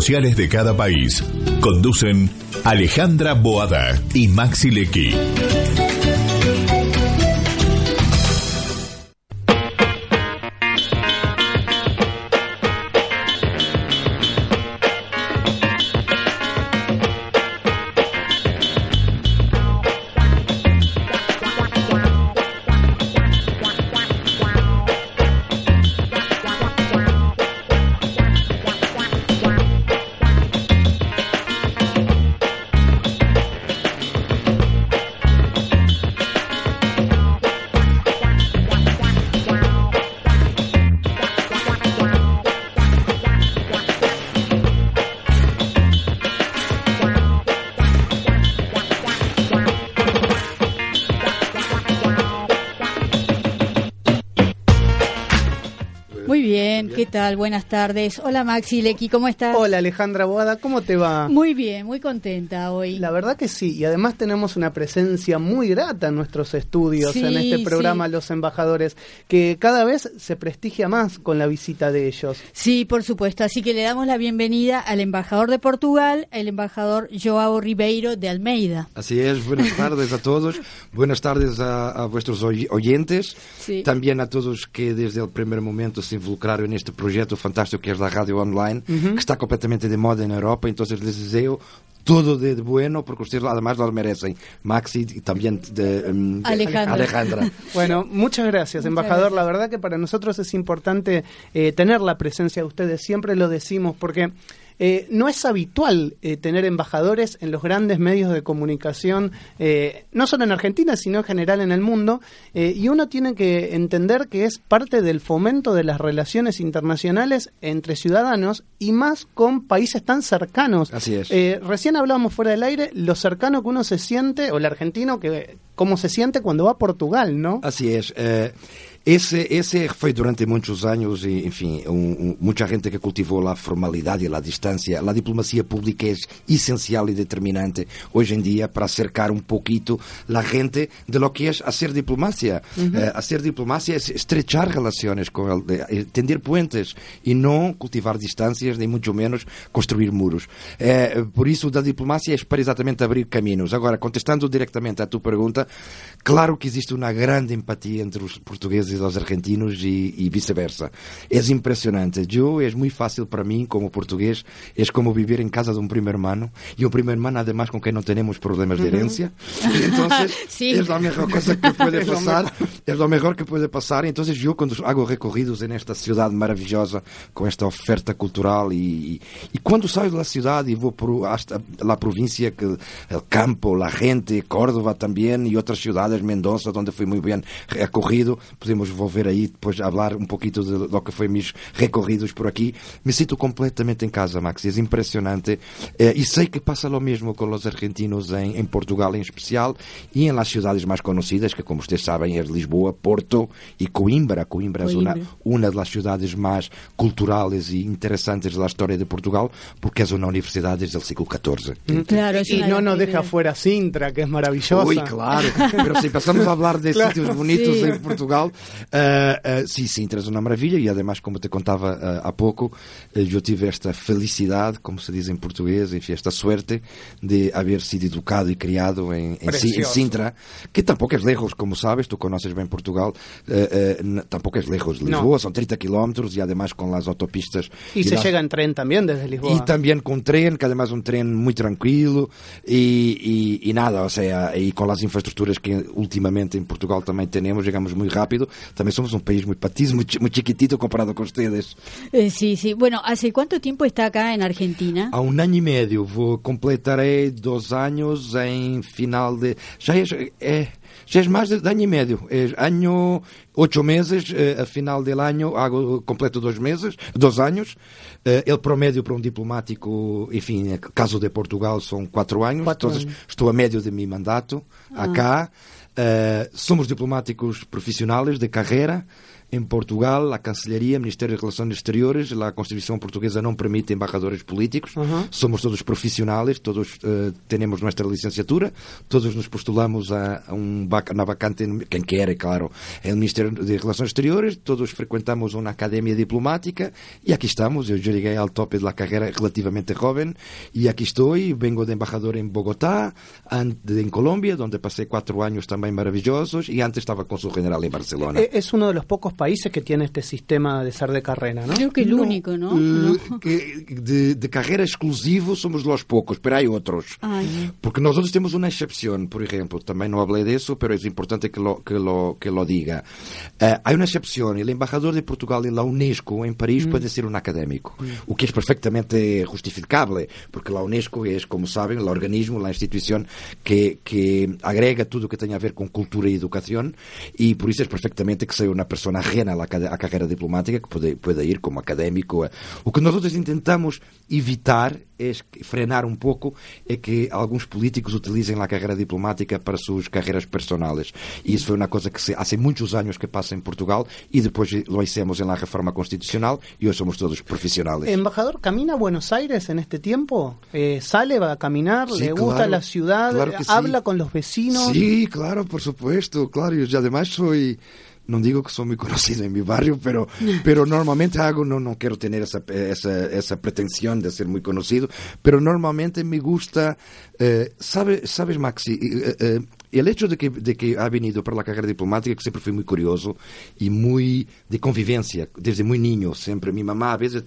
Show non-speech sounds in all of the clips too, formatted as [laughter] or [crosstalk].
sociales de cada país. Conducen Alejandra Boada y Maxi Lecky. Tal? Buenas tardes. Hola Maxi Lecky, ¿cómo estás? Hola Alejandra Boada, ¿cómo te va? Muy bien, muy contenta hoy. La verdad que sí, y además tenemos una presencia muy grata en nuestros estudios, en este programa Los Embajadores, que cada vez se prestigia más con la visita de ellos. Sí, por supuesto, así que le damos la bienvenida al embajador de Portugal, el embajador Joao Ribeiro de Almeida. Así es, buenas tardes a todos, buenas tardes a, vuestros oyentes, también a todos que desde el primer momento se involucraron en este projeto fantástico que é da rádio online, que está completamente de moda na Europa, então les deseo todo de bueno porque ustedes además lo merecen. Maxi y también de, um, Alejandra. Alejandra. [laughs] bueno, muchas gracias, muchas embajador. Gracias. La verdad que para nosotros es importante eh, tener la presencia de ustedes, siempre lo decimos, porque eh, no es habitual eh, tener embajadores en los grandes medios de comunicación, eh, no solo en Argentina, sino en general en el mundo, y uno tiene que entender que es parte del fomento de las relaciones internacionales entre ciudadanos y más con países tan cercanos. Así es. recién hablábamos fuera del aire lo cercano que uno se siente, o el argentino, que cómo se siente cuando va a Portugal, ¿no? Así es. Esse, esse foi durante muitos anos, enfim, um, um, muita gente que cultivou a formalidade e a distância. A diplomacia pública é essencial e determinante hoje em dia para acercar um pouquito a gente de lo que é a ser diplomacia. Uh -huh. uh, a ser diplomacia é estrechar relações com ele, eh, tender puentes e não cultivar distâncias, nem muito menos construir muros. Uh, por isso, da diplomacia é para exatamente abrir caminhos. Agora, contestando diretamente à tua pergunta, claro que existe uma grande empatia entre os portugueses portugueses aos argentinos e, vice-versa. É impressionante. Eu, é muito fácil para mim, como português, é como viver em casa de um primeiro mano e um primeiro mano, además, com quem não temos problemas de herencia. Então, [laughs] é a melhor coisa que pode [laughs] passar. É o melhor que pode passar. Então, eu, quando hago recorridos nesta cidade maravilhosa, com esta oferta cultural e, quando saio da cidade e vou para a província, que, o campo, a gente, Córdoba também e outras cidades, Mendoza, onde fui muito bem recorrido, podemos podemos volver aí depois a falar um pouquinho de, do que foi meus recorridos por aqui. Me sinto completamente em casa, Max. É impressionante. Eh, e sei que passa o mesmo com os argentinos em, em Portugal, em especial, e em las cidades mais conhecidas, que, como vocês sabem, é Lisboa, Porto e Coimbra. Coimbra, Coimbra. é uma, uma das cidades mais culturais e interessantes da história de Portugal, porque é uma universidade desde o século XIV. Claro, e não nos deixa fora Sintra, que é maravilhosa. Ui, claro. Mas se passamos a falar de [laughs] claro. sítios bonitos sí. em Portugal, Uh, uh, sim, sim, traz uma maravilha e además, como te contava uh, há pouco, eu tive esta felicidade, como se diz em português, enfim, esta suerte de haver sido educado e criado em, em, em Sintra, que tampouco é lejos, como sabes, tu conheces bem Portugal, tampouco é lejos de Lisboa, são 30 kilómetros e además com as autopistas. E se las... chega em trem também desde Lisboa. E também com trem, que además um trem muito tranquilo e, e, e nada, ou seja, e com as infraestruturas que ultimamente em Portugal também temos, chegamos muito rápido también somos un país muy patiz, muy, muy chiquitito comparado con ustedes. Eh, sí, sí. Bueno, ¿hace cuánto tiempo está acá en Argentina? Há um ano e meio. Vou completarei dois anos em final de. Já é, é já é mais de ano e meio. É ano, oito meses, eh, a final do ano, hago completo dois meses, dois anos. Eh, ele promédio para um diplomático, enfim, caso de Portugal, são quatro anos. Quatro anos. Estou a médio de meu mandato, ah. acá. Uh, somos diplomáticos profissionais de carreira En Portugal, la Cancillería, el Ministerio de Relaciones Exteriores, la Constitución portuguesa no permite embajadores políticos. Somos todos profesionales, todos uh, tenemos nuestra licenciatura, todos nos postulamos a, a vac una vacante, quien quiere, claro, en el Ministerio de Relaciones Exteriores, todos frecuentamos una academia diplomática y aquí estamos. Yo, yo llegué al tope de la carrera relativamente joven y aquí estoy, vengo de embajador en Bogotá, en Colombia, donde pasé cuatro años también maravillosos y antes estaba con su general en Barcelona. Eh, es uno de los pocos países que tiene este sistema de ser de carrera, ¿no? Creo que el no, único, ¿no? Uh, que de, de, carrera exclusivo somos los pocos, pero hay otros. Ay. Porque nosotros tenemos una excepción, por ejemplo, también no hablé de eso, pero es importante que lo, que lo, que lo diga. Uh, hay una excepción, el embajador de Portugal en la UNESCO en París mm. puede ser un académico, mm. o que es perfectamente justificable, porque la UNESCO es, como saben, el organismo, la institución que, que agrega todo lo que tenga a ver con cultura y educación, y por eso es perfectamente que sea una persona ajena a la a carreira diplomática, que pode, ir como académico. O que nós intentamos evitar é frenar um pouco é que alguns políticos utilizem a carreira diplomática para suas carreiras personais. E isso foi uma coisa que se, há muitos anos que passa em Portugal e depois lo hicimos na reforma constitucional e hoje somos todos profissionais. Embajador, ¿camina a Buenos Aires en este tiempo? Eh, ¿Sale, va a caminar? Sí, ¿Le gusta claro, la ciudad? Claro ¿Habla sí. con los vecinos? Sí, claro, por supuesto, claro. Yo además soy no digo que soy muy conocido en mi barrio, pero, pero normalmente hago, no, no quiero tener esa, esa, esa pretensión de ser muy conocido, pero normalmente me gusta, eh, sabe, sabes Maxi, eh, eh, el hecho de que, de que ha venido para la carrera diplomática, que siempre fui muy curioso y muy de convivencia, desde muy niño, siempre. Mi mamá a veces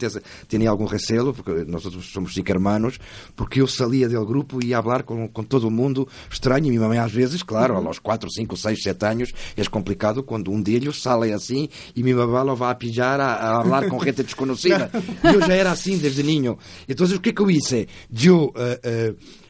tenía algún recelo, porque nosotros somos cinco hermanos, porque yo salía del grupo y a hablar con, con todo el mundo extraño. Y mi mamá, às vezes, claro, a los cuatro, cinco, seis, siete años, es complicado cuando um de ellos sale así y mi mamá lo va a pillar a, a hablar con gente desconocida. yo [laughs] ya era así desde niño. Entonces, ¿qué que eu hice? Yo. Uh, uh, uh,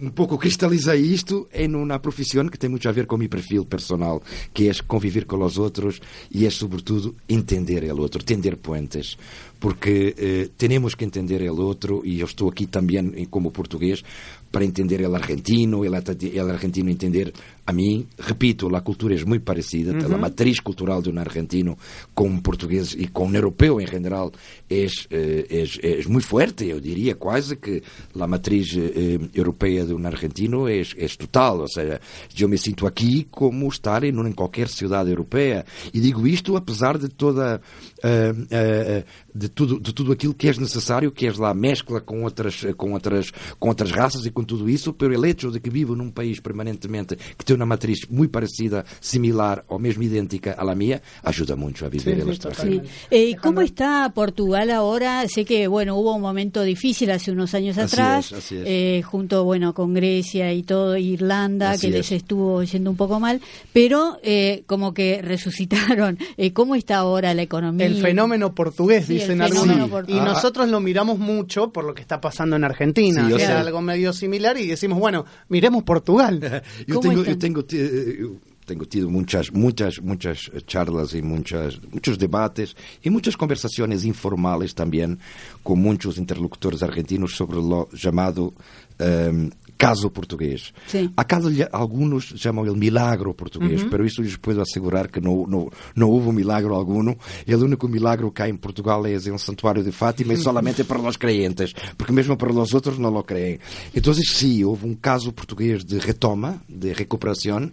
um pouco cristalizei isto em uma profissão que tem muito a ver com o meu perfil personal, que é conviver com os outros e é, sobretudo, entender o outro, tender puentes. Porque uh, temos que entender o outro, e eu estou aqui também como português, para entender el argentino, el argentino entender a mí, repito, la cultura es muy parecida, uh -huh. la matriz cultural de un argentino con un portugués y con un europeo en general es, eh, es, es, muy fuerte, yo diría casi que la matriz eh, europea de un argentino es, es, total, o sea, yo me siento aquí como estar en, en cualquier ciudad europea y digo esto a pesar de toda uh, de tudo de tudo aquilo que é necessário, que é lá mescla com outras com outras com outras raças e com tudo isso, pelo hecho de que vivo num país permanentemente que tem uma matriz muito parecida, similar ou mesmo idêntica à minha, ajuda muito a viver sí, el extranjero. Sí. Eh, ¿Cómo está Portugal ahora? Sé que bueno hubo un momento difícil hace unos años así atrás, es, es. Eh, junto bueno con Grecia y todo, Irlanda, así que les estuvo yendo un poco mal, pero eh, como que resucitaron. [laughs] Eh, ¿Cómo está ahora la economía? El fenómeno portugués, sí, dicen algunos. Sí. Y ah. nosotros lo miramos mucho por lo que está pasando en Argentina, es algo medio similar y decimos, bueno, miremos Portugal. [laughs] yo, tengo, tengo, eh, tengo tido muchas, muchas, muchas charlas y muchas, muchos debates y muchas conversaciones informales también con muchos interlocutores argentinos sobre lo llamado um, caso português. Sim. Acaso alguns chamam ele milagro português, uhum. pero isso lhes posso assegurar que não, não, não houve milagro algum. O único milagro que há em Portugal é o santuário de Fátima e solamente para os crentes, porque mesmo para os outros não lo creem. Então, sim, houve um caso português de retoma, de recuperação,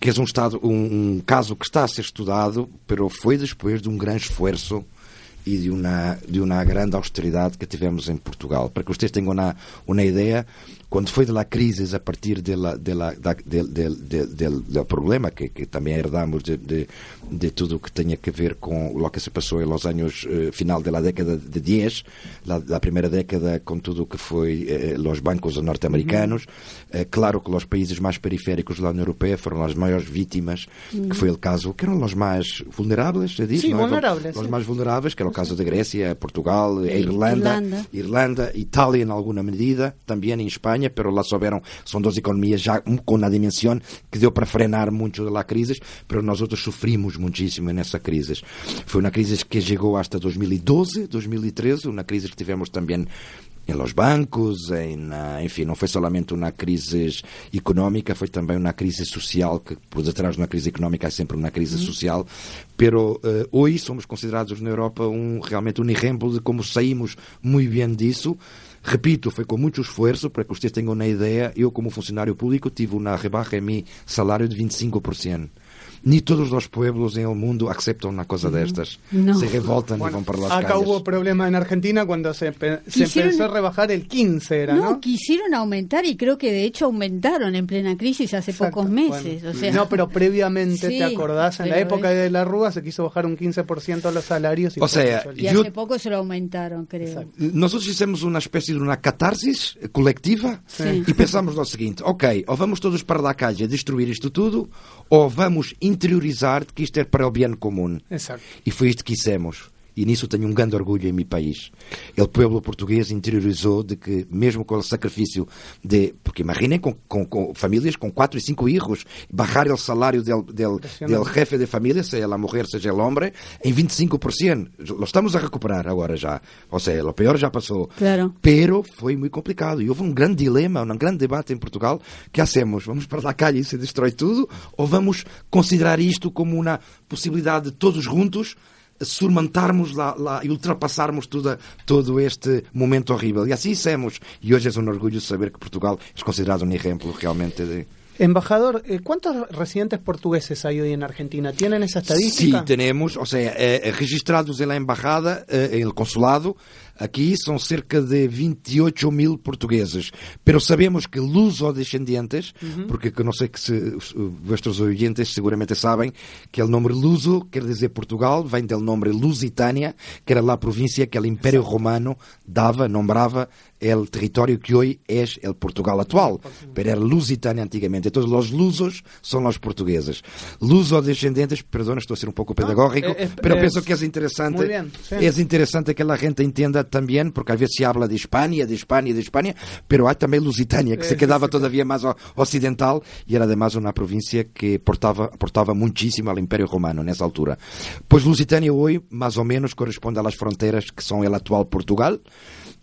que é um, estado, um, um caso que está a ser estudado, pero foi depois de um grande esforço e de uma, de uma grande austeridade que tivemos em Portugal. Para que vocês tenham uma, uma ideia, quando foi da crise a partir del problema que, que também herdamos de, de, de, tudo que tenha que ver com o que se passou nos anos eh, final da década de 10, a primeira década com tudo o que foi eh, os bancos norte-americanos, uhum. eh, claro que os países mais periféricos da União Europeia foram as maiores vítimas, uhum. que foi o caso, que eram os mais vulneráveis, se diz, sim, não é? vulneráveis, os mais vulneráveis, que era o caso da Grécia, Portugal, a Irlanda, Irlanda, Irlanda, Itália em alguma medida, também em Espanha Espanha, pero lá souberam, são duas economias já com uma dimensão que deu para frenar muito da crise, pero nós outros sofrimos muitíssimo nessa crise. Foi uma crise que chegou hasta 2012, 2013, uma crise que tivemos também em los bancos, em, enfim, não foi somente uma crise económica, foi também uma crise social, que por detrás de uma crise económica há sempre uma crise uhum. social, pero uh, hoje somos considerados na Europa um, realmente um exemplo de como saímos muito bem disso, Repito, foi com muito esforço, para que vocês tenham uma ideia, eu como funcionário público tive uma rebaja em meu salário de 25% ni todos los pueblos en el mundo aceptan una cosa de estas. No. Se revoltan bueno, y van por las acá calles. hubo problema en Argentina cuando se, se empezó a rebajar el 15, era, ¿no? No, quisieron aumentar y creo que de hecho aumentaron en plena crisis hace Exacto. pocos meses. Bueno, o sea, no, pero previamente, ¿te acordás? En la época de la Rúa se quiso bajar un 15% los salarios. Y o sea, y hace poco se lo aumentaron, creo. Exacto. Nosotros hicimos una especie de una catarsis colectiva sí. y pensamos lo siguiente, ok, o vamos todos para la calle a destruir isto tudo, ou vamos interiorizar que isto é para o bem comum. Exato. E foi isto que hicimos. E nisso tenho um grande orgulho em meu país. O povo português interiorizou de que, mesmo com o sacrifício de. Porque imaginem com, com, com famílias com quatro e cinco filhos, bajar o salário del, del, del jefe de família, seja a mulher, seja o homem, em 25%. Lo estamos a recuperar agora já. Ou seja, o pior já passou. Claro. Pero foi muito complicado. E houve um grande dilema, um grande debate em Portugal. que hacemos? Vamos para a calle e se destrói tudo? Ou vamos considerar isto como uma possibilidade de todos juntos surmontarmos lá, lá e ultrapassarmos toda, todo este momento horrível. E assim hicimos. E hoje é um orgulho saber que Portugal é considerado um exemplo realmente de, Embajador, eh, ¿cuántos residentes portugueses hay hoy en Argentina? ¿Tienen esa estadística? Sí, tenemos, o sea, eh, registrados en la embajada, eh, en el consulado, Aqui são cerca de 28 mil portugueses. Pero sabemos que luso-descendentes, uhum. porque não sei que se, os vossos ouvintes seguramente sabem que o nome luso quer dizer Portugal, vem do nome Lusitânia, que era lá a província que o Império Romano dava, nombrava o território que hoje é o Portugal atual, pero era Lusitânia antigamente. Então, os lusos são os portugueses. Luso-descendentes, perdão, estou a ser um pouco pedagógico, mas penso que é interessante, é interessante que a gente entenda também, porque às vezes se habla de Espanha, de Espanha, de Espanha, pero há também Lusitânia, que se quedava todavia mais ocidental e era además uma província que portava, portava muitíssimo ao Império Romano nessa altura. Pois Lusitânia hoje, mais ou menos, corresponde às fronteiras que são o atual Portugal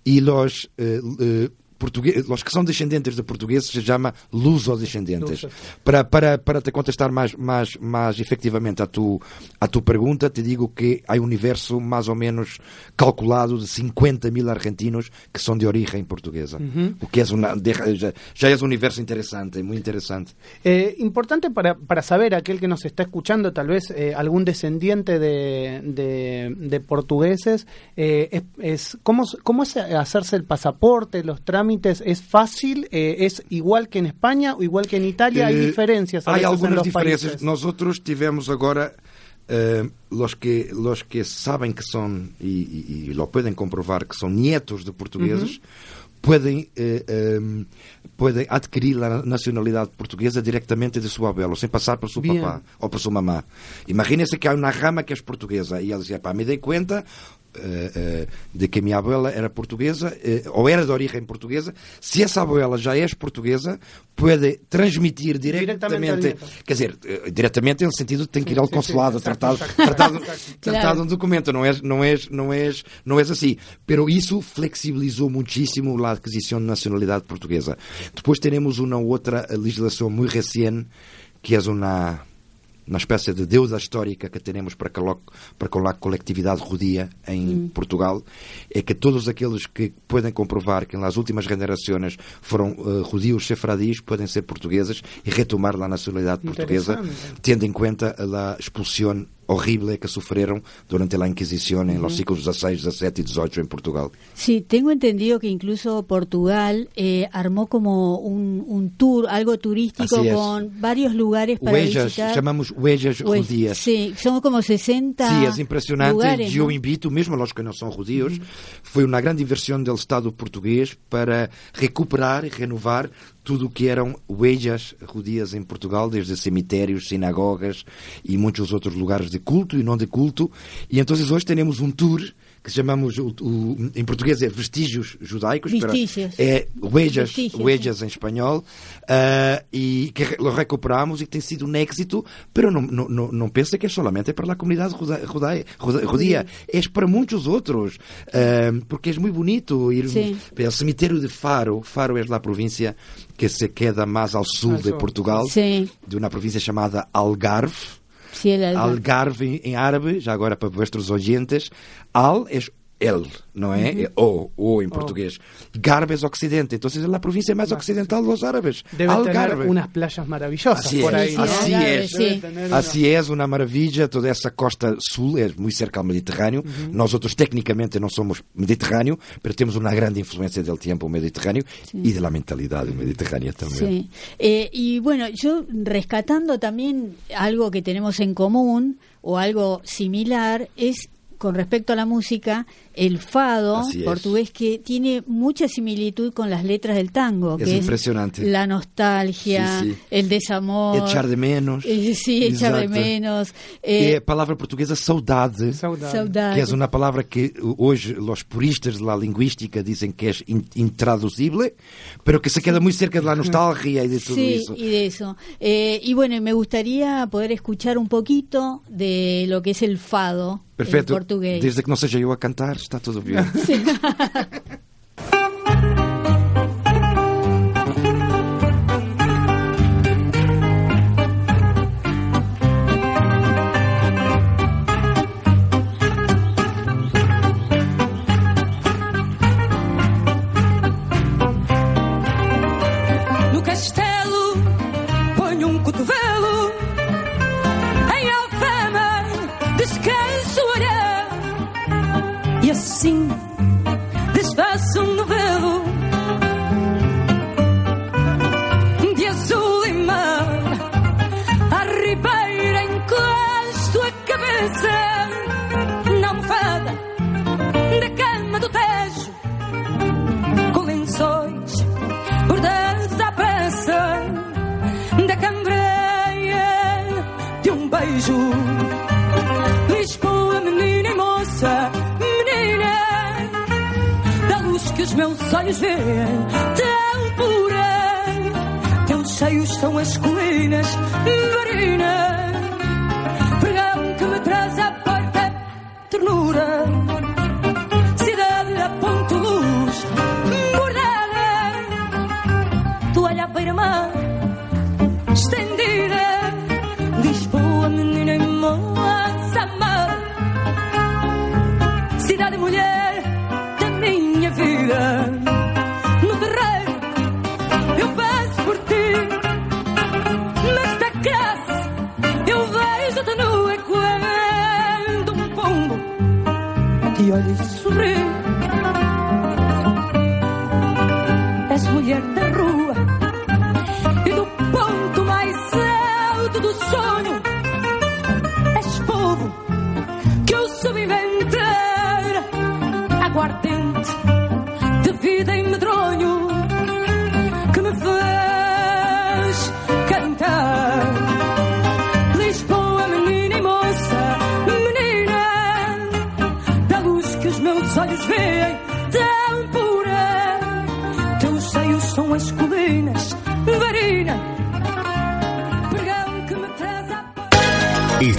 e os eh, portugueses, os que são descendentes de portugueses se chama luso-descendentes. Para, para, para te contestar mais, mais, mais efetivamente a tu, a tua pergunta, te digo que há um universo mais ou menos calculado de 50 mil argentinos que são de origem portuguesa. Uhum. O que é uma, já, já é um universo interessante, muito interessante. Eh, importante para, para saber, aquel que nos está escuchando, tal vez eh, algún descendiente de, de, de portugueses, eh, es, es, ¿cómo, ¿cómo es hacerse el pasaporte, los trámites? Es fácil, eh, es igual que en España o igual que en Italia, hay eh, diferencias. Hay algunas diferencias. Nosotros tivemos agora Uh, los que los que sabem que são e, e, e, lo podem comprovar que são nietos de portugueses podem uh, um, podem adquirir a nacionalidade portuguesa diretamente de sua abuela, sem passar por seu Bien. papá ou por sua mamã. Imaginem-se que há uma rama que é portuguesa e eles dizem, pá, me dei conta, uh, de que a minha abuela era portuguesa, uh, ou era de origem portuguesa, se essa abuela já é portuguesa, pode transmitir diretamente, quer dizer, diretamente no sentido de tem que ir ao consulado tratar, tratar de um documento, não é, não é, não é, não é assim. Pero isso flexibilizou muitíssimo a aquisição de nacionalidade portuguesa. Depois teremos uma outra legislação muito recente, que é uma uma espécie de deusa histórica que temos para, para com a coletividade judia em hum. Portugal, é que todos aqueles que podem comprovar que nas últimas gerações foram uh, judios sefradis podem ser portugueses e retomar a nacionalidade portuguesa, tendo em conta a expulsão horrible que sufrieron durante la Inquisición en uh -huh. los siglos XVI, XVII y XVIII en Portugal. Sí, tengo entendido que incluso Portugal eh, armó como un, un, tour, algo turístico con varios lugares para huellas, visitar. Chamamos huellas pues, judías. Sí, son como 60 Sí, es impresionante. Lugares, Yo ¿no? invito, mesmo a los que no son judíos, uh -huh. foi uma grande inversión del Estado português para recuperar e renovar tudo o que eram huellas judias em Portugal, desde cemitérios, sinagogas e muitos outros lugares de culto e não de culto. E então hoje temos um tour que chamamos o, o, em português é vestígios judaicos, Vestígios. é huellas, huellas em espanhol, uh, e que recuperamos e que tem sido um êxito, mas não, não, não pensa que é solamente para a comunidade judia, é para muitos outros, uh, porque é muito bonito ir ao cemitério de Faro, Faro é a província que se queda mais ao sul de Portugal, Sim. de uma província chamada Algarve, Algarve. Algarve em árabe, já agora para vossos oyentes, Al é el, não é? Uhum. é o, o em português. Oh. Garbe es occidente, entonces es la provincia más occidental de los árabes. Debe Algarve. tener unas playas maravillosas así por es, ahí, ¿no? Así es, sí. así es, una maravilla. Toda essa costa sul é muito cerca ao Mediterrâneo. Uhum. Nós outros, tecnicamente, não somos Mediterrâneo, mas temos uma grande influência del tiempo mediterráneo sí. y de la mentalidad mediterránea también. Sí. Eh, y bueno, yo rescatando también algo que tenemos en común o algo similar es con respecto a la música, el fado portugués que tiene mucha similitud con las letras del tango, es que impresionante. es la nostalgia, el desamor, echar de menos, eh, sí, echar de menos. Eh, palabra portuguesa saudade, saudade, que es una palabra que hoy los puristas de la lingüística dicen que es intraducible, pero que se queda muy cerca de la nostalgia y de todo sí, eso. y de eso. Eh, y bueno, me gustaría poder escuchar un poquito de lo que es el fado. Perfeito. Em português. Desde que não seja eu a cantar, está tudo bem.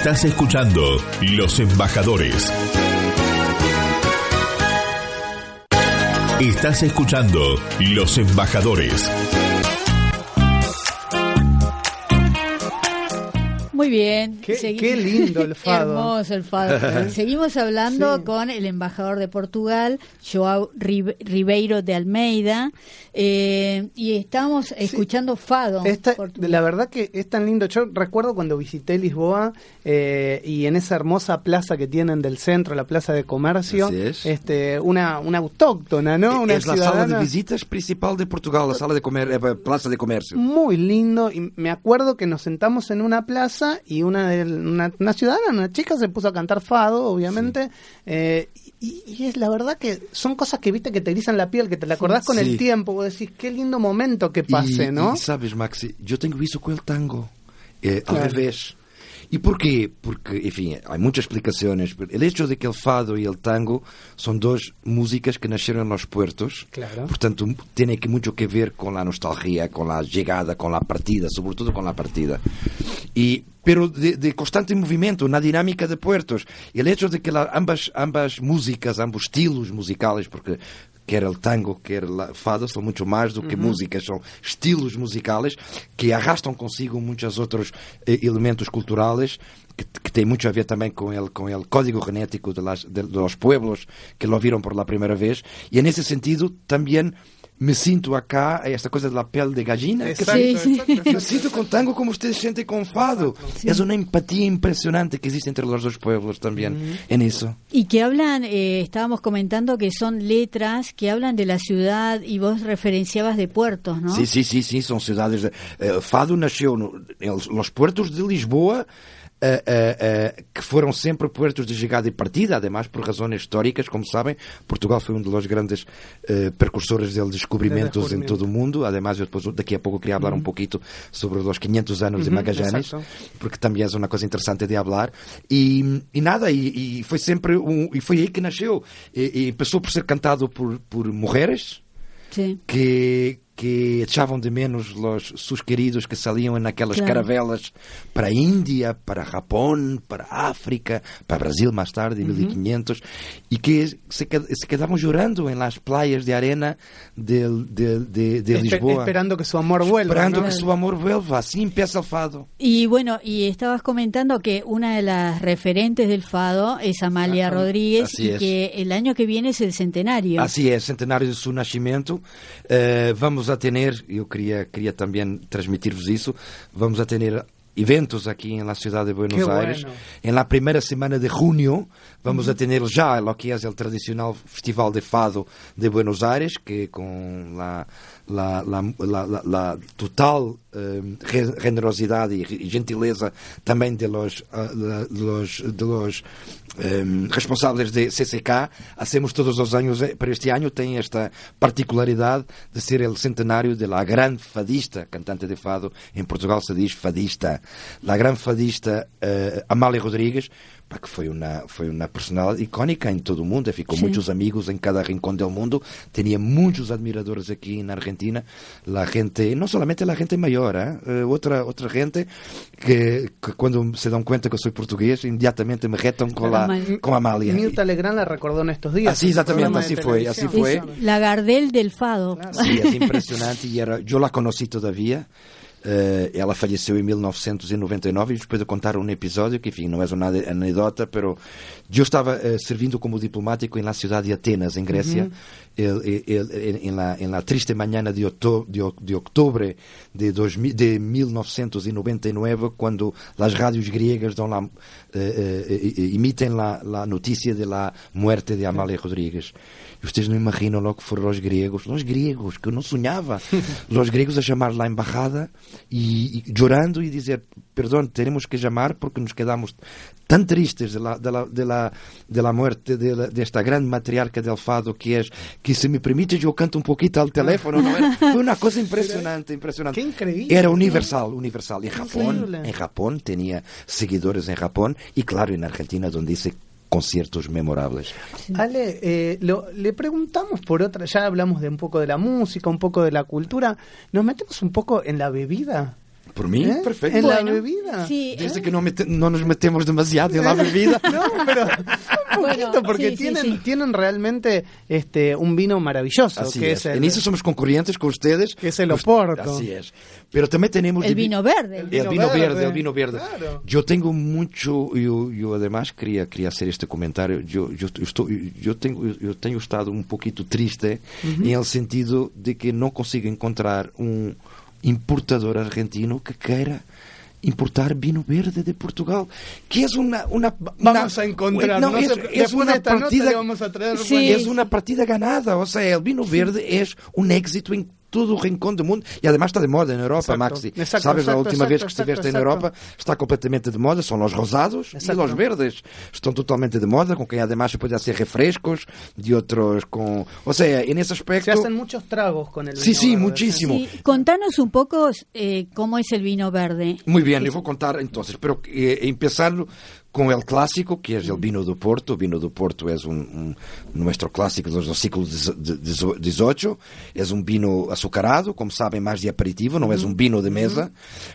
Estás escuchando Los Embajadores. Estás escuchando Los Embajadores. Bien. Qué, qué lindo el [laughs] fado. Hermoso el fado. [laughs] Seguimos hablando Sí. con el embajador de Portugal, Joao Rib- Ribeiro de Almeida, eh, y estamos escuchando fado. Esta- la verdad que es tan lindo. Yo recuerdo cuando visité Lisboa eh, y en esa hermosa plaza que tienen del centro, la plaza de comercio, es. este, una, una autóctona, ¿no? Una é a sala de ciudadana. visitas principal de Portugal, a sala de comer, a plaza de comércio. muy lindo y me acuerdo que nos sentamos en una plaza y una una, una ciudadana, una chica se puso a cantar fado, obviamente, eh, y, y es la verdad que son cosas que viste que te erizan la piel, que te la acordás con Sí. el tiempo, vos decís qué lindo momento que pase, e, ¿no? E sabes, Maxi, eu tenho isso com o tango. Ao Claro. revés. ¿Y por qué? Porque, en fin, hay muchas explicaciones. El hecho de que el fado y el tango son dos músicas que nacieron en los puertos, claro. por tanto, tiene que mucho que ver con la nostalgia, con la llegada, con la partida, sobre todo con la partida. Y pero de, de, constante movimento na dinâmica de puertos. El hecho de que la, ambas, ambas músicas, ambos estilos musicales, porque quer o tango, quer o fado, são muito mais do que uhum. músicas, são estilos musicais que arrastam consigo muitos outros eh, elementos culturais que, que tem muito a ver também com ele, com o código genético de, las, de, de los pueblos que lo viram por la primeira vez. E, nesse sentido, também me sinto acá, esta coisa da pele de gallina. Exacto, sí, sí. Me sinto com tango como ustedes sentem com fado. Sí. Es una empatía impresionante que existe entre los dos pueblos también mm. en eso. Y que hablan, eh, estábamos comentando que son letras que hablan de la ciudad y vos referenciabas de puertos, ¿no? Sí, sí, sí, sí, son ciudades. De, eh, fado nació en los puertos de Lisboa. Uh, uh, que foram sempre puertos de chegada e partida, además por razões históricas, como sabem. Portugal foi um dos grandes precursores de descobrimentos em todo o mundo. Además, eu depois, daqui a pouco queria falar um pouquinho sobre os 500 anos de Magallanes, porque também é uma coisa interessante de falar. E, e nada, e, e, foi sempre um, e foi aí que nasceu. E, e passou por ser cantado por, por mulheres. Sim. que que echavam de menos los, sus queridos que salían en aquellas claro. caravelas para India, para Japón, para África, para Brasil más tarde, en uh -huh. 1500, y que se, se, quedaban llorando en las playas de arena de, de, de, de Esper, Lisboa. Esperando que su amor vuelva. Esperando ¿no? que su amor vuelva, así empieza el fado. Y bueno, y estabas comentando que una de las referentes del fado es Amalia. Rodríguez y es. que el año que viene es el centenario. Así es, centenario de su nacimiento. Uh, vamos a tener, eu queria, queria também transmitir-vos isso, vamos a ter eventos aqui em la ciudad de Buenos Qué Aires. bueno. En la primera semana de junio vamos a tener ya lo que es el tradicional Festival de Fado de Buenos Aires, que con la, la, la, la, la total eh, generosidade e gentileza também de los, uh, de los, de los um, responsáveis de CCK, hacemos todos os anos, para este ano tem esta particularidade de ser o centenário de la grande fadista, cantante de fado, em Portugal se diz fadista, la grande fadista uh, Amália Rodrigues, que foi uma foi uma personalidade icónica em todo o mundo, ficou Sim. muitos amigos em cada rincão do mundo, tinha muitos admiradores aqui na Argentina, la gente, não somente a gente maior, eh? outra outra gente que, que quando se dão conta que eu sou português, imediatamente me retam com a com a Amália. Mirta Legrand la recordó en estos días. Así, exatamente, así foi, así foi. La Gardel del fado. Claro. Sí, es impressionante e era, eu la conocí todavía. Uh, ela faleceu em 1999 e depois de contar um episódio que, enfim, não é uma anedota, pero eu estava uh, servindo como diplomático na cidade de Atenas, em Grécia, em la, la triste mañana de, octubre de, de, octubre de, 2000, de 1999, quando as rádios griegas dão la, uh, emitem la notícia de la muerte de Amália Rodrigues. E vocês não imaginam logo que foram os gregos, os gregos, que eu não sonhava, [laughs] os gregos a chamar lá a embajada e, e chorando e dizer, perdão, teremos que chamar porque nos quedamos tan tristes de la, de la, de la, de la muerte de, de grande matriarca del fado que es, que se me permite yo canto un poquito al teléfono, ¿no? Era, [laughs] fue una cosa impresionante, impresionante. Qué increíble. Era universal, universal. Japón, Increíble. en Japón tenía seguidores en Japón y claro, en Argentina donde hice conciertos memorables. Ale, eh, lo- le preguntamos por otra, ya hablamos de un poco de la música, un poco de la cultura, nos metemos un poco en la bebida. Por mí, ¿eh? perfecto. En la Bueno, bebida. Sí, Desde ¿eh? que no, mete- no nos metemos demasiado en la [laughs] bebida. No, pero un Bueno, poquito, porque sí, tienen, sí. tienen realmente este un vino maravilloso, Así que es. es, el, En eso somos concurrentes con ustedes. que es el Pues- Oporto. Así es. Pero también tenemos... El vino verde. El El vino vino, verde, verde. el vino verde. Claro. Yo tengo mucho, yo, yo además quería, quería hacer este comentario. Yo, yo, estoy, yo tengo, yo tengo estado un poquito triste en el sentido de que no consigo encontrar un importador argentino que quiera importar vino verde de Portugal, que es una, una Vamos una- a encontrar, no, no es, se- es una partida, vamos a traer Sí. es una partida ganada, o sea, el vino verde es un éxito en todo o rincón do mundo e además está de moda na Europa, Exacto. Maxi. Exacto, Sabes, exacto, a última exacto, vez que exacto, estiveste na exacto. Europa está completamente de moda, são os rosados e os verdes. Estão totalmente de moda, com quem además se puede hacer refrescos de outros com... O sea, en ese aspecto... Se hacen muchos tragos con el vino Sí, sí, verde, muchísimo. Sí, contanos un poco eh, cómo es el vino verde. Muy bien, le voy a contar entonces, pero eh, empezando con el clásico, que es el vino do Porto. El vino do Porto es un, un- nuestro clásico de los siglos XVIII. Es un vino azucarado, como saben, más de aperitivo, no es un vino de mesa,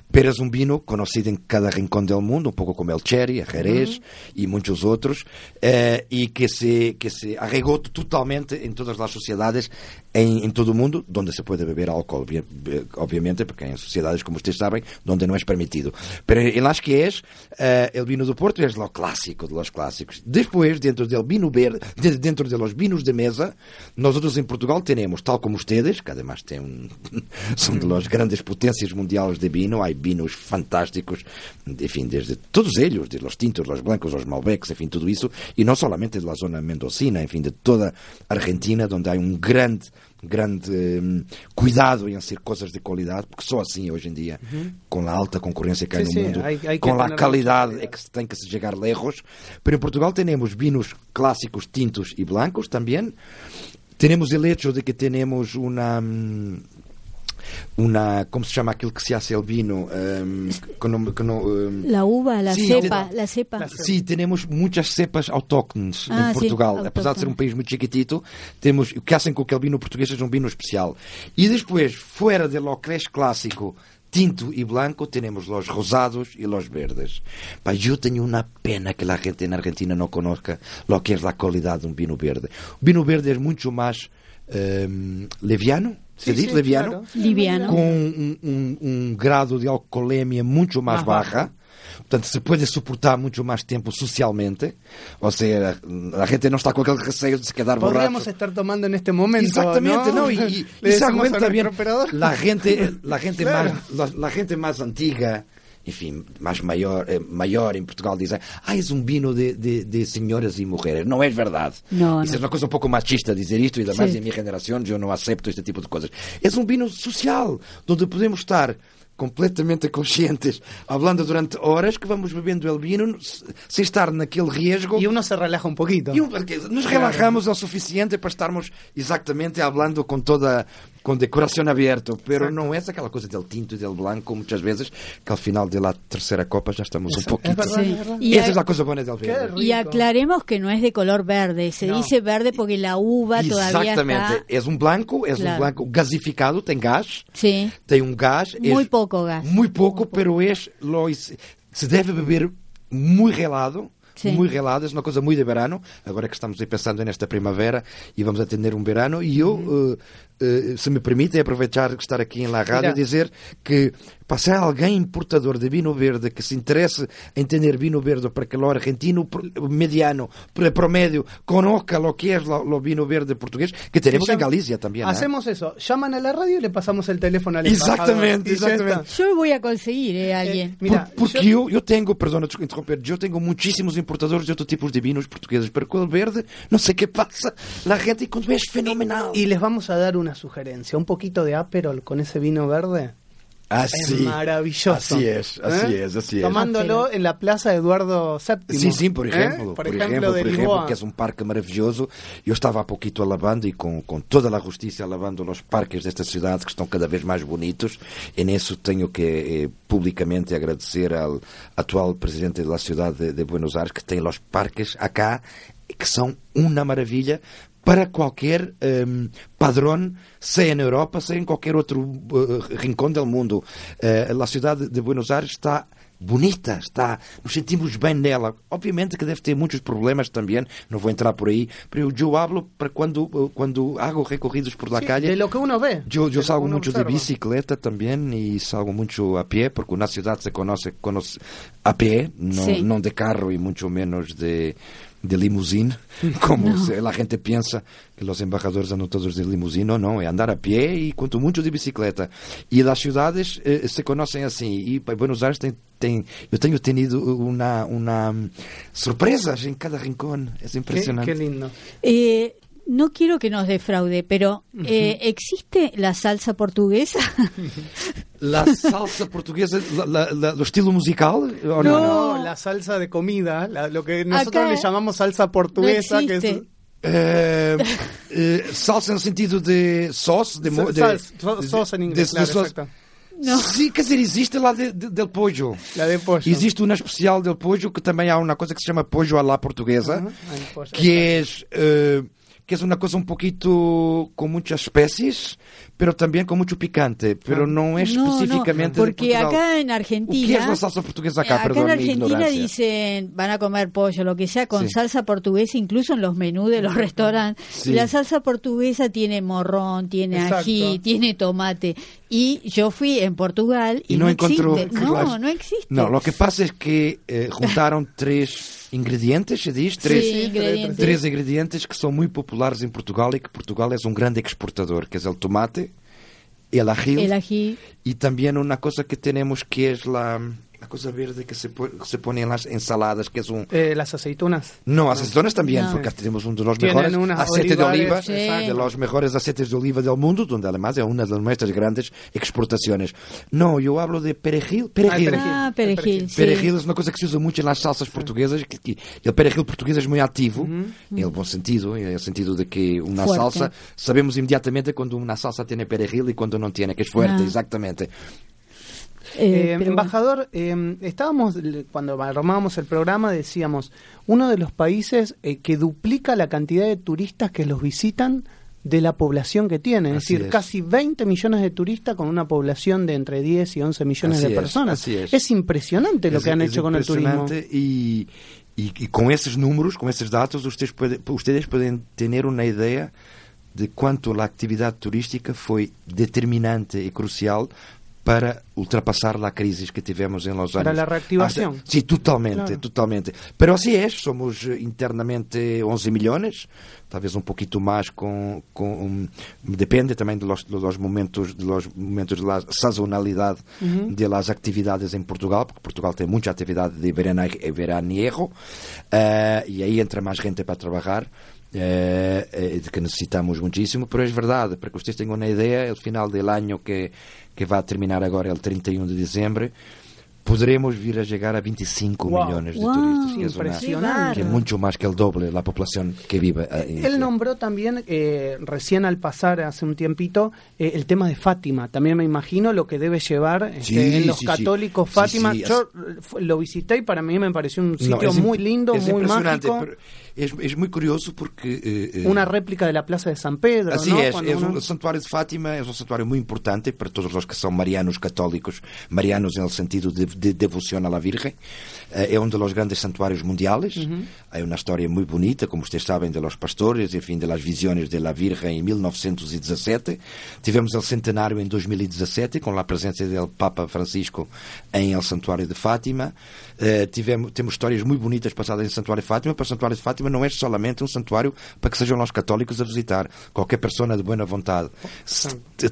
pero es un vino conocido en cada rincón del mundo, un poco como el Cherry, Jerez y muchos otros, eh, y que se, que se arraigó totalmente en todas las sociedades en, en todo el mundo, donde se puede beber eh, obviamente, porque hay sociedades, como ustedes saben, donde no es permitido. Pero en las que es, eh, el vino do Porto es lo clásico de los clásicos. Después, dentro del vino verde, de- dentro de los vinos de mesa, nosotros en Portugal tenemos, tal como ustedes, que además tienen un- son de las grandes potencias mundiales de vino, hay vinos fantásticos, en fin, desde todos ellos, de los tintos, los blancos, los malbecs, en fin, todo eso, y no solamente de la zona mendocina, en fin, de toda Argentina, donde hay un gran grande eh, cuidado en hacer cosas de calidad, porque só assim hoje em dia, com a alta concorrência que há no sí, mundo, hay- hay que com a qualidade é que se tem que se chegar lejos. Pero em Portugal temos vinos clásicos tintos e blancos também. Temos o hecho de que temos uma hum, una ¿cómo se llama aquel que se hace el vino? Em, que no- que no, em, La uva, la Sí, cepa, te- la cepa. Sí, tenemos muchas cepas autóctones Ah, em sí, Portugal. Apesar de ser um país muito chiquitito, temos o que hacen com que o vinho português seja um vinho especial. E depois, fora de lo que es clássico, tinto e blanco, tenemos los rosados e los verdes. Pa, yo tengo una pena que la gente en Argentina no conozca lo que calidad de un vino verde. Un vino verde es mucho más em, leviano, se Sí, dice sí, leviano, claro. Liviano. com um, um- um grado de alcoolemia muito mais Mais baja. baja. Portanto, se pode suportar muito mais tempo socialmente. Ou seja, a gente não está com aquele receio de se quedar Podríamos borracho. estar tomando en este momento. Exactamente, ¿no? ¿no? Y, y- Le y se decimos a aguenta nuestro bien. operador. La gente, la gente [laughs] Claro. más, la, la gente más antiga, enfim, mais maior, eh, maior em Portugal dizem, ah, és um vino de, de, de senhoras e mulheres. Não é verdade. No, Isso no. é uma coisa um pouco machista dizer isto, e además Sí. em minha geração eu não aceito este tipo de coisas. É um vino social, onde podemos estar completamente conscientes, hablando durante horas, que vamos bebendo el vino sem estar naquele riesgo. Y uno se relaja un poquito. E um- porque nos relajamos o suficiente para estarmos exatamente hablando com toda com de coração aberto, pero não é aquela coisa del tinto e del blanco muitas vezes que ao final de la terceira copa já estamos um Es pouquinho. Sí. es verdad. Y Essa hay- es la cosa buena del verde. Y aclaremos que no es de color verde, se No. dice verde porque la uva todavía Exatamente. está... És um blanco, um Claro. blanco gasificado, tem gás, Sí, tem um gás. Muy es- poco gas. Muy poco, pero es lo se deve beber muy gelado. Sí. Muy gelado, es una cosa muy de verano. Agora que estamos aí pensando nesta primavera e vamos a tener um verano, e eu, eh, eh, se me permite, aproveitar que estar aqui em La Rádio e dizer que para ser alguém importador de vinho verde que se interesse em ter vinho verde para que o argentino mediano, pr- promedio, conozca lo que lo, lo vino verde portugués, que en llam- Galicia también. ¿eh? Hacemos eso. Llaman a la radio y le pasamos el teléfono al. Exactamente, yo voy a conseguir eh, a alguien. Eh, Mira, Por- porque yo- eu, eu tenho, perdona desculpa interromper, eu tenho muitíssimos importadores de outros tipos de vinos portugueses, com o verde, não sei o que passa, a gente quando é fenomenal. Y les vamos a dar una sugerencia, un poquito de Aperol con ese vino verde. Así, es maravilloso. Así es, así ¿Eh? es, así es. Tomándolo en la plaza Eduardo VII. Sim, sim, por ¿eh? exemplo, Por, por ejemplo, exemplo, de por exemplo, que é um parque maravilhoso. Eu estava há pouquito lavando e com, com toda a justiça lavando os parques desta cidade que estão cada vez mais bonitos. E nisso tenho que eh, publicamente agradecer ao atual presidente da cidade de, de Buenos Aires que tem os parques acá que são uma maravilha para qualquer um, padrão, seja na Europa, seja em qualquer outro uh, rincão do mundo. Uh, a cidade de Buenos Aires está bonita, está, nos sentimos bem nela. Obviamente que deve ter muitos problemas também, não vou entrar por aí, pero eu hablo para quando, quando hago recorridos por la Sí, calle. de lo que uno ve. Eu, de eu salgo muito de observa. bicicleta também e salgo muito a pé, porque na cidade se conhece, conhece a pé, não, não de carro e muito menos de, de limusine, [laughs] como se, a gente pensa que os embajadores andam todos de limusine, não, é andar a pé e quanto muito de bicicleta. E as cidades eh, se conhecem assim, e para Buenos Aires tem, tem, eu tenho tenido uma, uma surpresas em cada rincón, é Qué, impressionante. qué lindo. Eh, no quiero que nos defraude, pero eh, ¿existe la salsa portuguesa? [laughs] La salsa portuguesa, la, la, lo estilo musical? no? no? la salsa de comida, lo que nosotros le llamamos salsa portuguesa, que es... Eh, eh, salsa no sentido de sauce, de, de, de, sauce en inglés, de, claro, de Não. Sim, quer dizer, existe lá de, de, del pollo. Lá de pollo. Existe uma especial del pollo que também há uma coisa que se chama pollo à la portuguesa, uh -huh. que é, uh, que é uma coisa um pouquinho com muitas espécies, pero también con mucho picante, pero no es no, específicamente no, porque acá en Argentina ¿Qué es la salsa portuguesa acá? Acá Perdón, en Argentina dicen van a comer pollo, lo que sea con sí. salsa portuguesa, incluso en los menús de los restaurantes. Sí. La salsa portuguesa tiene morrón, tiene Exacto. ají, tiene tomate. Y yo fui en Portugal y, y no, no encontró, existe. No, no existe. No, lo que pasa es que eh, juntaron [laughs] tres ingredientes, se diz? Três, sí, ingredientes. três ingredientes que são muito populares em Portugal e que Portugal é um grande exportador, que é o tomate, el ají, el ají. y también una cosa que tenemos que es la, la cosa verde que se, se pone en las ensaladas, que es un... Eh, las aceitunas. No, las aceitunas también, no. porque tenemos uno de los Tienen mejores aceites de oliva, sí. de los mejores aceites de oliva del mundo, donde además es una de nuestras grandes exportaciones. No, yo hablo de perejil. Perejil. Ah, perejil. Sí. Perejil es una cosa que se usa mucho en las salsas portuguesas, que, que el perejil portugués es muy activo, uh -huh. en el buen sentido, en el sentido de que una fuerte. salsa, sabemos inmediatamente cuando una salsa tiene perejil y cuando no tiene, que es fuerte, Ah. exactamente. Eh, eh, embajador, eh, estábamos, cuando armábamos el programa, decíamos, uno de los países eh, que duplica la cantidad de turistas que los visitan de la población que tiene. Es Así decir, es. casi 20 millones de turistas con una población de entre 10 y 11 millones Así de es, personas. así es. impresionante lo Es- que han hecho con el turismo. impresionante Y, y, y con esos números, con esos datos, ustedes, puede- ustedes pueden tener una idea de cuánto la actividad turística fue determinante y crucial para ultrapassar la crisis que tivemos en los Para años. la reactivación. Hasta- sí, totalmente, Claro. totalmente. Pero así es, somos eh, internamente 11 millones, talvez um pouquinho mais com, com depende também de los momentos de los momentos de la sazonalidade de las actividades em Portugal, porque Portugal tem muita atividade de verana- veraniego eh, e aí entra mais gente para trabalhar. Eh, eh, de que necesitamos muchísimo, pero es verdad, para que ustedes tengan una idea, el final del año que, que va a terminar ahora el 31 de diciembre, podremos vir a llegar a 25 Wow. millones de Wow. turistas, que es, una- Impresionante. que es mucho más que el doble la población que vive ahí. Él nombró también, eh, recién al pasar hace un tiempito, eh, el tema de Fátima. También me imagino lo que debe llevar este, Sí, en los sí, católicos Sí, Fátima. sí, Yo lo visité y para mí me pareció un No, sitio im- muy lindo, es muy impresionante, mágico. pero es, es muy curioso porque... eh, eh, Una réplica de la Plaza de San Pedro. Así ¿no? es, Cuando es uno- un- el santuario de Fátima es un santuario muy importante para todos los que son marianos católicos, marianos el sentido de, de devoción a la Eh, uno de los grandes santuarios mundiales. Hay una historia muy bonita, como ustedes saben, de los pastores, en fin, de las visiones de la Virgen en 1917. Tivemos el centenario en 2017 con la presencia del Papa Francisco en el santuario de Fátima. Eh, tivemos, temos histórias muito bonitas passadas em Santuário de Fátima, para o Santuário de Fátima não é solamente um santuário para que sejam os católicos a visitar. Qualquer pessoa de boa vontade,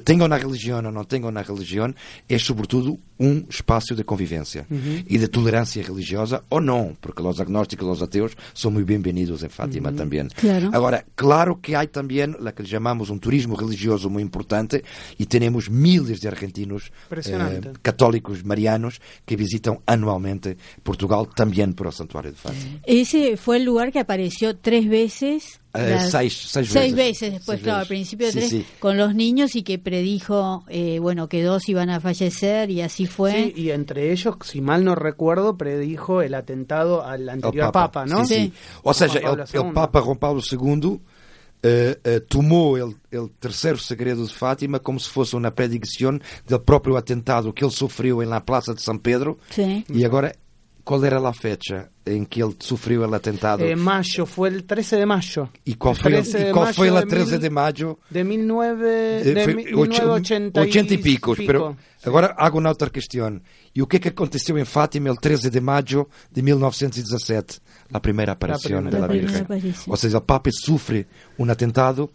tenham na religião ou não tenham na religião, é sobretudo um espaço de convivência e de tolerância religiosa ou não, porque os agnósticos, os ateus, são muito bem-vindos em Fátima também. Claro. Agora, claro que há também o que chamamos um turismo religioso muito importante e temos miles de argentinos eh, católicos marianos que visitam anualmente Portugal también por el santuario de Fátima. Ese fue el lugar que apareció tres veces. Eh, seis- seis seis veces. veces después, Seis claro, veces. al principio de Sí, tres, sí. con los niños y que predijo, eh, bueno, que dos iban a fallecer y así fue. Sí, y entre ellos, si mal no recuerdo, predijo el atentado al anterior Papa, ¿no? Sí, Juan Pablo el. Papa Juan Pablo II eh, tomou el, el terceiro segredo de Fátima como se fosse uma predição do próprio atentado que ele sofreu na Praça de São Pedro. Sí. E agora, qual era a fecha em que ele sofreu o atentado? Eh, mayo, fue el 13 de mayo. e qual foi, el- 13 e de qual foi a de 13 mil- de maio? De 19, Eh, de foi mi- ocho- 1980 80 e picos, pico. pero agora hago uma outra questão. E o que é que aconteceu em Fátima el 13 de maio de 1917? A primeira aparição da Virgem. Ou seja, o Papa sofre um atentado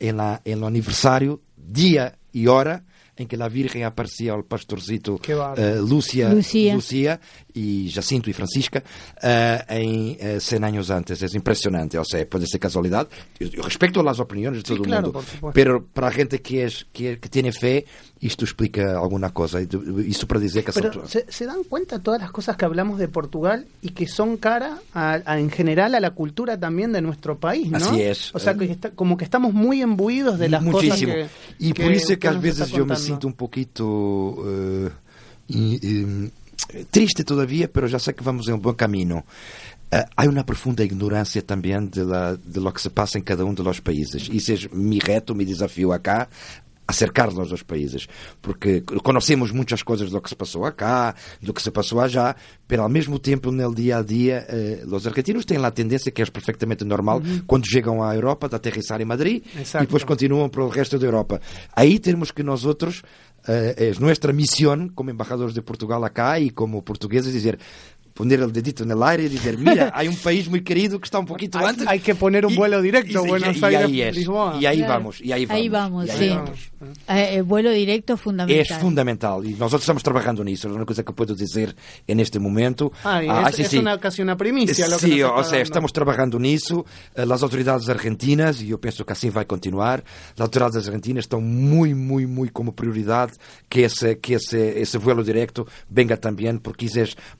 em la, em lo aniversário, dia e hora em que a Virgem aparecia ao pastorcito uh, Lúcia, Lucia. Lucia e Jacinto e Francisca uh, em uh, 100 anos antes. É impressionante. Ou seja, pode ser casualidade. Eu, eu respeito as opiniões de todo o claro, mundo, mas para a gente que, é, que, é, que tem fé, isto explica alguma coisa. Isso para dizer que... Pero se, se, dan cuenta todas as coisas que hablamos de Portugal e que são cara, a, a, en general, a la cultura também de nuestro país, ¿no? Así é. O sea, que está, como que estamos muy imbuidos de las Muchísimo. cosas que... E por isso é que às vezes eu me sinto um pouquito... Uh, triste todavía, pero ya sé que vamos en un buen camino. Uh, há uma profunda ignorância também de, la, de lo que se passa em cada um dos países. Isso é mi reto, mi desafio acá, acercar-nos aos países, porque conhecemos muitas coisas do que se passou acá, do que se passou allá, mas ao mesmo tempo, no dia a dia, eh, os argentinos têm a tendência, que é perfeitamente normal, uhum. quando chegam à Europa, de aterrissar em Madrid e depois continuam para o resto da Europa. Aí temos que nós outros uh, es nuestra misión como embajadores de Portugal acá y como portugueses dizer poner el dedito en el aire y decir, mira, [laughs] hay un país muy querido que está un poquito hay, antes. Hay que poner un y, vuelo directo, y, Buenos y, Aires, y ahí es, Lisboa. Y ahí claro. vamos, y ahí vamos. Ahí vamos, y ahí sí. Vamos. Eh, el vuelo directo fundamental. Es fundamental y nosotros estamos trabajando nisso. Es una cosa que puedo decir en este momento. Ah, ah es, sí, es sí. Una, casi una primicia. Lo sí, que o sea, estamos trabajando nisso. Uh, as autoridades argentinas, e eu penso que assim vai continuar, as autoridades argentinas estão muito, muito, muito como prioridade que esse, que esse, esse vuelo directo venga também, porque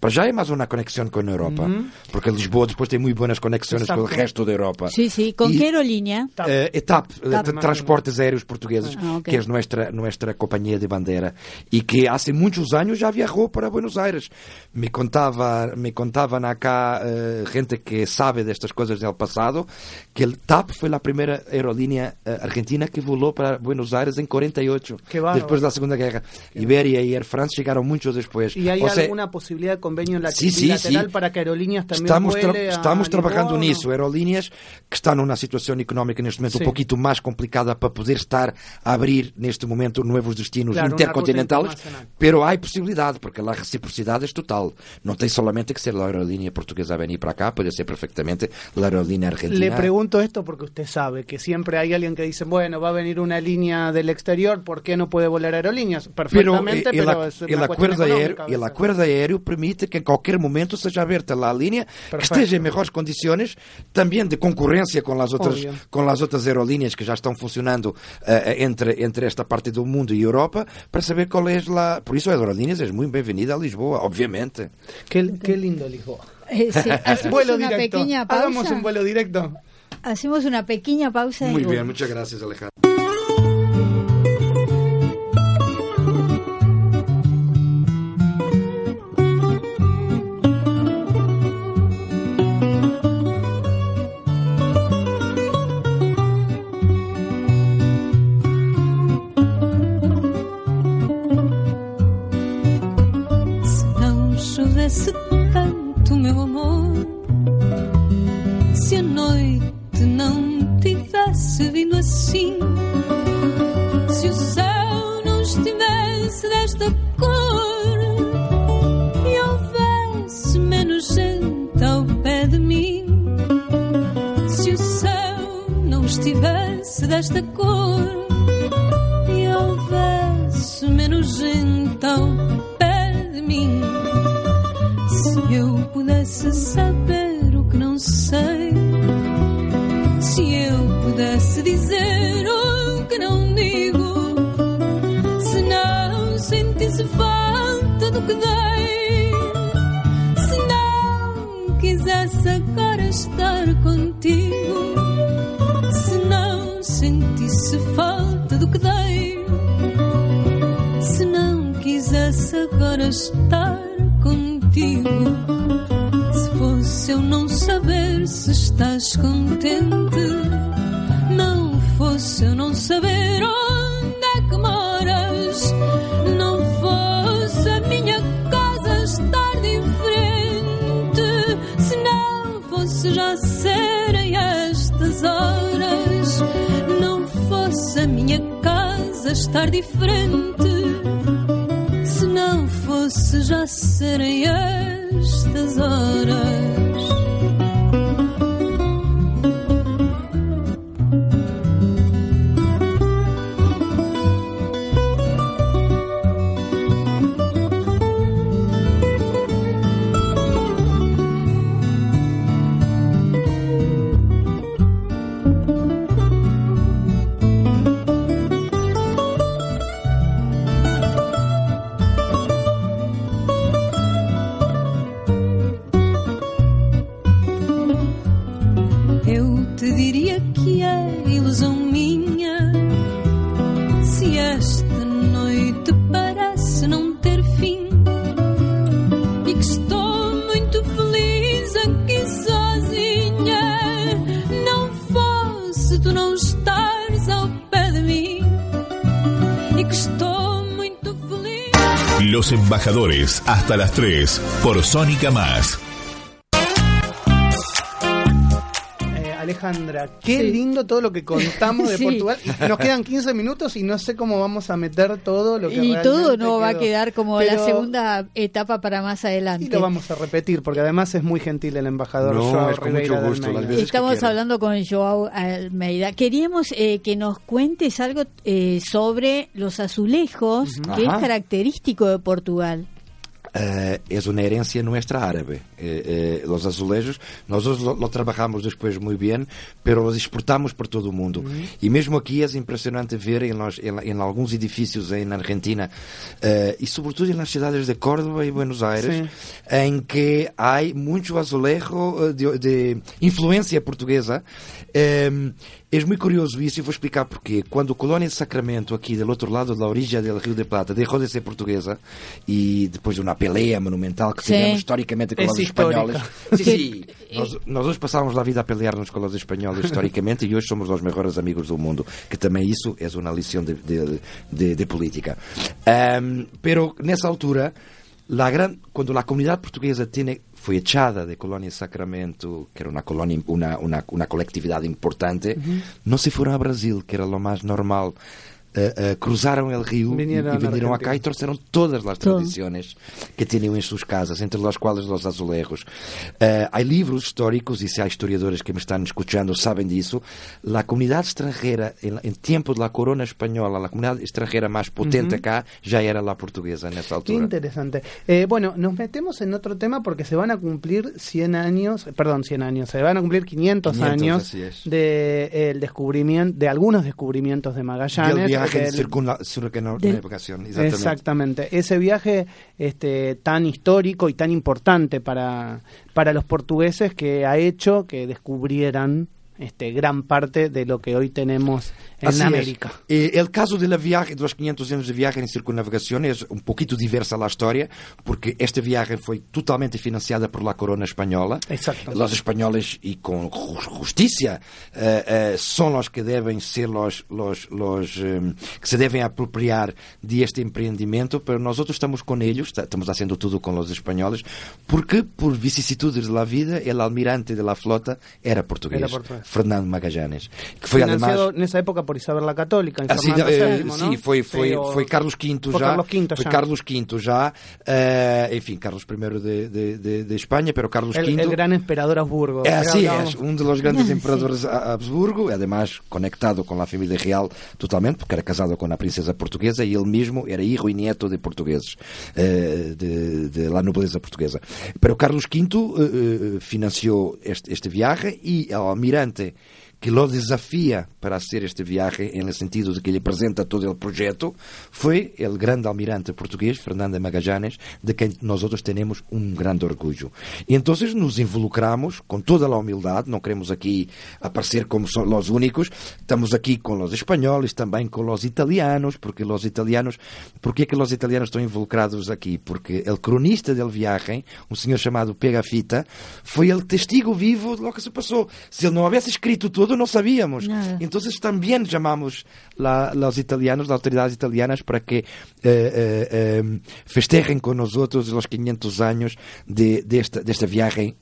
para já é mais uma conexão com a Europa. Uh -huh. Porque Lisboa depois tem muito boas conexões com o resto da Europa. Sí, sí. ¿Con y, qué aerolínea? TAP. Uh, TAP, TAP. Transportes Aéreos Portugueses, ah, okay. que é nuestra, nuestra companhia de bandeira e que há muitos anos já viajou para Buenos Aires. Me contava, me contavam acá uh, gente que sabe destas coisas do passado que o TAP foi a primeira aerolínea uh, argentina que volou para Buenos Aires em 48, depois da Segunda Guerra. Que Iberia e Air France chegaram muitos depois. E há alguma possibilidade de convênio sí, sí. para que aerolíneas também estamos tra estamos trabalhando nisso. Aerolíneas que estão numa situação económica neste momento um pouquinho mais complicada para poder estar a abrir neste momento novos destinos claro, intercontinentales, pero há possibilidade, porque a reciprocidade é total. Não tem solamente que ser a aerolínea portuguesa a venir para cá, pode ser perfectamente a aerolínea argentina. Le pregunto esto porque usted sabe que siempre hay alguien que dice, bueno, va a venir una línea del exterior, ¿por qué no puede volar aerolíneas? Perfectamente, pero, pero es el acuerdo aéreo, el acuerdo aéreo permite que em qualquer momento seja aberta a linha, Perfecto. que esteja em melhores condições, também de concorrência com as outras, com as outras aerolíneas que já estão funcionando uh, entre, entre esta parte do mundo e Europa, para saber qual é a... Por isso, a Aerolíneas é muito bem-vinda a Lisboa, obviamente. Que, que lindo Lisboa. Eh, sí, [laughs] vuelo una directo. pequeña pausa. Hagamos un vuelo directo. Hacemos una pequeña pausa. Muy bien, muchas gracias Alejandro. nesse tanto meu amor. Se a noite não tivesse vindo assim, se o céu não estivesse desta cor, e houvesse menos gente ao pé de mim, se o céu não estivesse desta cor. estar diferente se não fosse já serem estas horas. Los embajadores hasta las 3 por Sónica Más. Alejandra, qué lindo todo lo que contamos de [laughs] Portugal. nos quedan 15 minutos y no sé cómo vamos a meter todo lo que Y todo no va a quedar como la segunda etapa para más adelante. Y lo vamos a repetir, porque además es muy gentil el embajador Joao Estamos hablando con Joao Almeida. Queríamos eh, que nos cuentes algo eh, sobre los azulejos, que es característico de Portugal. Uh, uma herência nuestra árabe. Uh, os azulejos, nós lo, lo trabajamos depois muito bem, pero os exportamos por todo o mundo. E mesmo aqui é impressionante ver em, los, em, alguns edifícios na Argentina e sobretudo nas cidades de Córdoba e Buenos Aires, em que há muito azulejo de, de influência portuguesa. É muito curioso isso e vou explicar porquê. Quando a colónia de Sacramento, aqui do outro lado da origem do Rio de Plata, deixou de ser portuguesa e depois de uma peleia monumental que tivemos historicamente com os espanhóis. [laughs] Sim, sim. nós, nós hoje passávamos a vida a pelear-nos com os espanhóis historicamente e hoje somos os melhores amigos do mundo, que também isso é uma lição de, de, de, de política. Um, pero nessa altura, la gran, quando a comunidade portuguesa tem foi echada de Colônia Sacramento, que era uma colônia, uma, uma, uma coletividade importante, uhum. não se foram a Brasil, que era o mais normal. Uh, uh, cruzaram el rio vinieron y, y vinieron acá y trouxeram todas as tradições que tinham em suas casas, entre as quais os azulejos. Uh, há livros históricos, e se há historiadores que me estão escutando sabem disso, a comunidade estrangeira, em, tempo da corona espanhola, a comunidade estrangeira mais potente uh -huh. acá, já era a portuguesa nessa altura. Qué interesante. Eh, bueno, nos metemos en otro tema porque se van a cumplir 100 años, perdón, 100 años, se van a cumplir 500, 500 años de eh, descubrimiento, de algunos descubrimientos de Magallanes viaje circunnavegación, exactamente. exactamente. Ese viaje este, tan histórico y tan importante para, para los portugueses que ha hecho que descubrieran este, gran parte de lo que hoy tenemos en Así América. Es. el caso de la viaje, de los 500 años de viaje en circunnavegación es un poquito diversa la historia, porque este viaje fue totalmente financiada por la corona española. Exacto. Los españoles, y con justicia, eh, eh, son los que deben ser los, los, los que se deben apropiar de este emprendimiento, pero nosotros estamos con ellos, estamos haciendo todo con los españoles, porque por vicisitudes de la vida, el almirante de la flota era portugués. Era portugués. Fernando Magallanes. Que foi Financiado además... nessa época por Isabel la Católica, assim, eh, VII, Sim, foi, foi, foi Carlos V já. Carlos V foi Carlos V já. Uh, enfim, Carlos I de, de, de, de Espanha, pero Carlos el, V... El gran emperador Habsburgo. É, así es, um dos grandes [laughs] emperadores Habsburgo, además conectado com a família real totalmente, porque era casado com a princesa portuguesa e ele mesmo era hijo e nieto de portugueses, uh, de, de la nobleza portuguesa. Pero Carlos V uh, financiou este, este viaje e ao almirante que lo desafia para hacer este viaje en el sentido de que le presenta todo el proyecto fue el gran almirante portugués Fernando Magallanes, de quien nosotros tenemos un gran orgullo. Y entonces nos involucramos con toda la humildad, no queremos aquí aparecer como los únicos, estamos aquí con los españoles, también con los italianos, porque los italianos, ¿por qué que los italianos están involucrados aquí? Porque el cronista del viaje, un señor llamado Pegafita, fue el testigo vivo de lo que se pasó. Si él no hubiese escrito todo, no sabíamos. Nada. Entonces también llamamos a los italianos, las autoridades italianas, para que eh, eh, eh, festejen con nosotros los 500 años de, de, esta, de este viaje.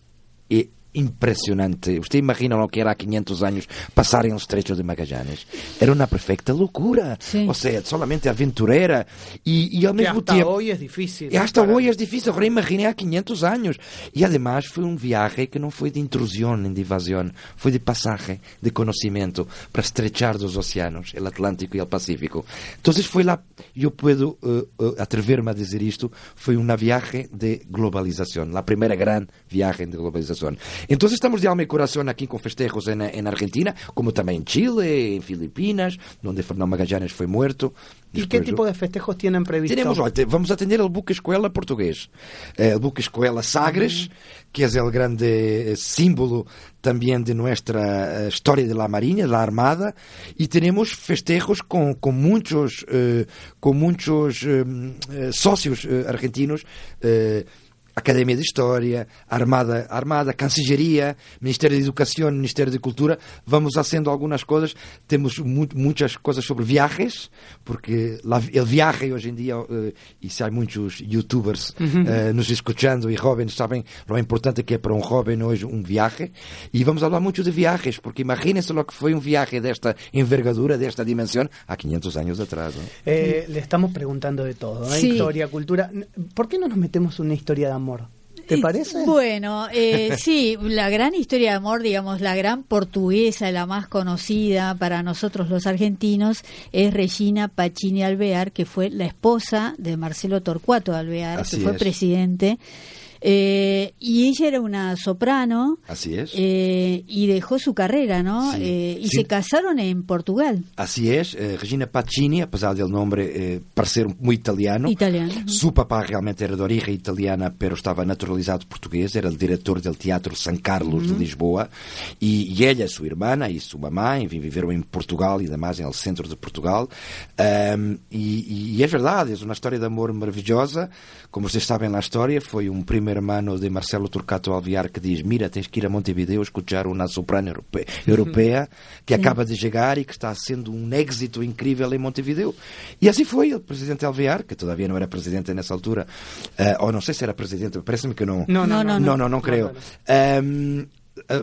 Y impressionante. Você imagina o que era há 500 anos passarem o Estreito de Magallanes? Era uma perfeita loucura. Sí. Ou seja, solamente aventureira e, e ao mesmo hasta tempo. hoje é difícil. E hasta para... hoje é difícil. Agora imagine há 500 anos. E además foi um viagem que não foi de intrusão nem de invasão, foi de passagem, de conhecimento para estrechar dos oceanos, o Atlântico e o Pacífico. Então foi lá, eu posso uh, uh, atrever-me a dizer isto, foi uma viagem de globalização, a primeira grande viagem de globalização. Entonces estamos de alma y corazón aquí con festejos en, en Argentina, como también en Chile, en Filipinas, donde Fernando Magallanes fue muerto. ¿Y qué tipo de festejos tienen previsto? Tenemos, vamos a tener el buque escuela portugués, el buque escuela Sagres, que es el grande símbolo también de nuestra historia de la Marina, de la Armada, y tenemos festejos con, con muchos, eh, con muchos eh, socios eh, argentinos Academia de História, Armada, Armada, Cancilleria, Ministério de Educação, Ministério de Cultura. Vamos fazendo algumas coisas. Temos muito, muitas coisas sobre viagens, porque o viaje hoje em dia, uh, e se há muitos youtubers uh, nos escutando e jovens sabem o importante que é para um jovem hoje um viaje. E vamos falar muito de viagens, porque imaginem-se lo que foi um viaje desta envergadura, desta dimensão, há 500 anos atrás. Eh, le estamos perguntando de todo, ¿eh? sí. historia, cultura. ¿Por qué no nos metemos una historia de amor? ¿Te parece? Bueno, eh, [laughs] sí, la gran historia de amor, digamos, la gran portuguesa, la más conocida para nosotros los argentinos, es Regina Pacini Alvear, que fue la esposa de Marcelo Torcuato Alvear, Así que fue es. presidente eh, y ella era una soprano. Así es. Eh, y dejó su carrera, ¿no? Sí. Eh, y sí. se casaron en Portugal. Así es. Eh, Regina Pacini, a pesar del nombre eh, parecer muy italiano, italiano. su papá realmente era de origen italiana, pero estaba naturalizado portugués, era el director del Teatro San Carlos de Lisboa. Y, y, ella, su hermana y su mamá, viveram en Portugal y demás, en el centro de Portugal. Um, y, y, es verdad, es una historia de amor maravillosa. Como ustedes saben la historia, fue un primer hermano de Marcelo Turcato Alviar que diz: Mira, tens que ir a Montevideo escuchar uma soprano europeia, europeia que Sim. acaba de chegar e que está sendo um êxito incrível em Montevideo. E assim foi. O presidente Alviar, que todavia não era presidente nessa altura, uh, ou não sei se era presidente, parece-me que não. Não, não, não. Não, não, não, não creio. Um,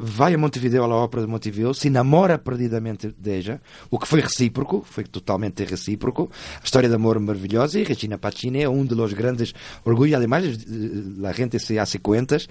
vai a Montevideo, à ópera de Montevideo, se namora perdidamente dela, o que foi recíproco, foi totalmente recíproco. A história de amor maravilhosa e Regina Pacini é um dos grandes orgulhos. Además, a gente se hace cuentas,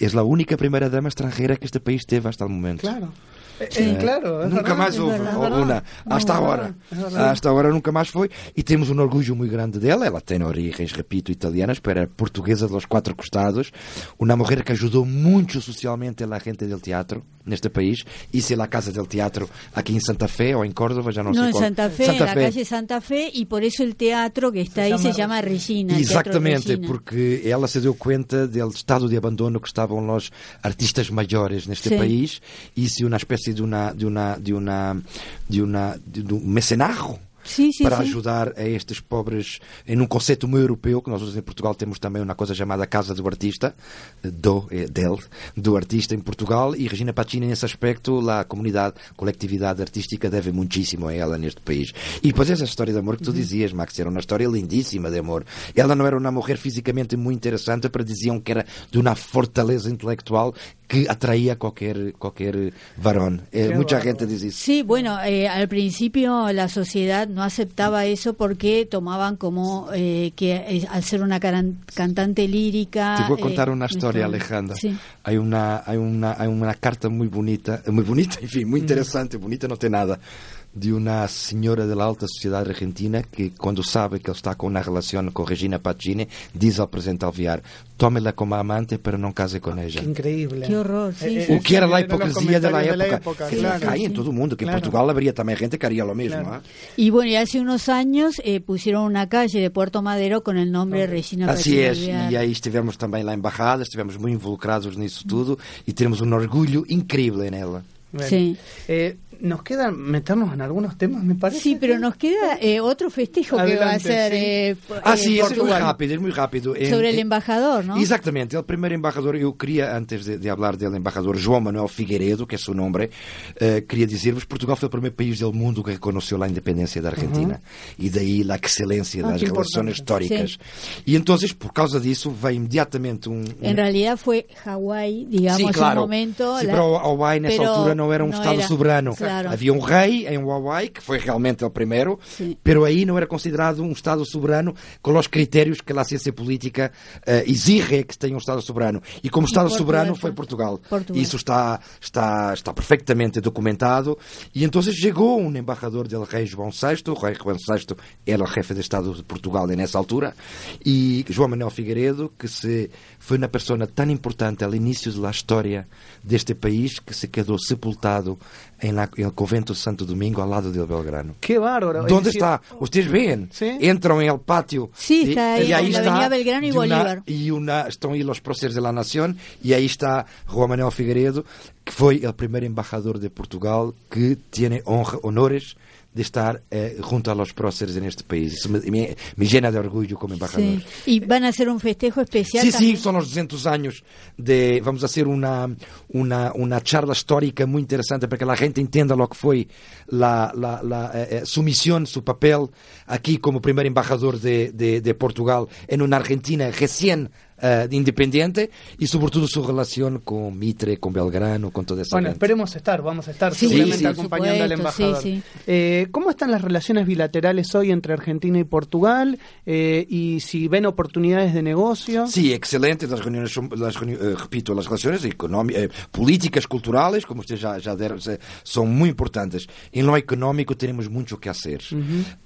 é a única primeira dama estrangeira que este país teve hasta o momento. Claro. Eh, claro, nunca verdad, más hubo una, hasta no, ahora. Hasta ahora nunca más foi. E temos um orgulho muito grande dela. Ela tem origens, repito, italianas, pero era portuguesa dos quatro costados. Uma mulher que ajudou muito socialmente a gente del teatro neste país. Hice la casa del teatro aquí en Santa Fe o en Córdoba, ya no, no sé en cuál. Santa Fe, Santa la calle Santa Fe, y por eso el teatro que está se ahí llama... se llama Regina. Exatamente, Regina. porque ela se deu conta do estado de abandono que estavam os artistas maiores neste Sí. país. Hice uma espécie de uma de uma de uma de uma de um mecenarro Sí, sí, para ajudar a estes pobres em um conceito muito europeu que nós em Portugal temos também uma coisa chamada Casa do Artista do eh, del do artista em Portugal e Regina Pacini nesse aspecto a comunidade coletividade artística deve muitíssimo a ela neste país. E depois essa história de amor que tu dizias Max era uma história lindíssima de amor. Ela não era uma mulher fisicamente muito interessante para diziam que era de uma fortaleza intelectual que atraía qualquer qualquer varón eh, mucha gente dice Sí, bueno, eh, al principio la sociedad no aceptaba eso porque tomaban como eh, que eh, al ser una caran- cantante lírica... Te voy a contar eh, una historia, nuestro- Alejandra. Sí. Hay una, hay una, hay una carta muy bonita, muy bonita, en fin, muy interesante, bonita no tiene nada, de una señora de la alta sociedad argentina que cuando sabe que él está con una relación con Regina Pacini, dice al presidente Alviar, tómela como amante, pero no case con ella. Qué increíble. Qué horror, sí, Eh, eh, O que era a hipocrisia da época. que claro. cae en todo el mundo, que Claro. en Portugal habría también gente que haría lo mismo. Claro. ¿eh? Y bueno, y hace unos años eh, pusieron una calle de Puerto Madero con el nombre de Regina Assim Pacini é, Alvear. e aí estivemos também lá embaixada, estivemos muito involucrados nisso tudo e temos um orgulho incrível nela. Bueno. Sí. Eh, nos queda meternos en algunos temas, me parece. Sí, pero nos queda eh, otro festejo que va a Adelante, ser sí. eh, Ah, é muito Portugal. rápido, é muito rápido. Em- sobre el em- embajador, ¿no? Exatamente, o primeiro embaixador, eu queria, antes de, de falar dele, embaixador João Manuel Figueiredo, que é seu nome, eh, queria dizer-vos Portugal foi o primeiro país do mundo que reconheceu a independência da Argentina. E daí a excelência Ah, das que relações importante. históricas. E então, por causa disso, veio imediatamente um. um En realidad fue Hawái, digamos, Sim, claro. un momento. Sim, la- pero Hawaii nessa pero altura não era um no Estado era, soberano. claro. Havia um rei em Hawaii, que foi realmente o primeiro, pero aí não era considerado um Estado soberano com os critérios que a ciência política eh, exige que tenha um Estado soberano. E como Estado Portugal soberano foi- Portugal. Portugal. Isso está, está, está perfeitamente documentado. E então chegou um embaixador del rei João VI, o rei João VI era o chefe de Estado de Portugal nessa altura, e João Manuel Figueiredo, que se foi uma pessoa tão importante ao início da história deste país que se quedou sepultado em la, el convento de Santo Domingo ao lado de Belgrano. Qué bárbaro. Es ¿Dónde decir, está? Ustedes ven, Sí. entran en el patio. Sí, y- está ahí, y ahí la está, Belgrano y de una- Bolívar. y una, están ahí los próceres de la nación y ahí está Juan Manuel Figueiredo, que fue el primer embajador de Portugal que tiene honra, honores de estar eh, junto a los próceres en este país. Isso me, me, me, llena de orgullo como embajador. Sí. ¿Y van a hacer un festejo especial? Sí, también? sí, son los 200 años de... Vamos a hacer una, una, una charla histórica muy interesante para que la gente entienda lo que fue la, la, la eh, su misión, su papel aquí como primer embajador de, de, de Portugal en una Argentina recién uh, independiente y sobre todo su relación con Mitre, con Belgrano, con toda esa Bueno, gente. esperemos estar, vamos a estar Sí, seguramente sí, acompañando al supuesto, embajador. sí, sí. Eh, ¿Cómo están las relaciones bilaterales hoy entre Argentina y Portugal? Eh, y si ven oportunidades de negocio. Sí, excelente. Las reuniones son, las eh, repito, las relaciones económicas, eh, políticas, culturales, como usted ya, ya son muy importantes. En lo económico tenemos mucho que hacer.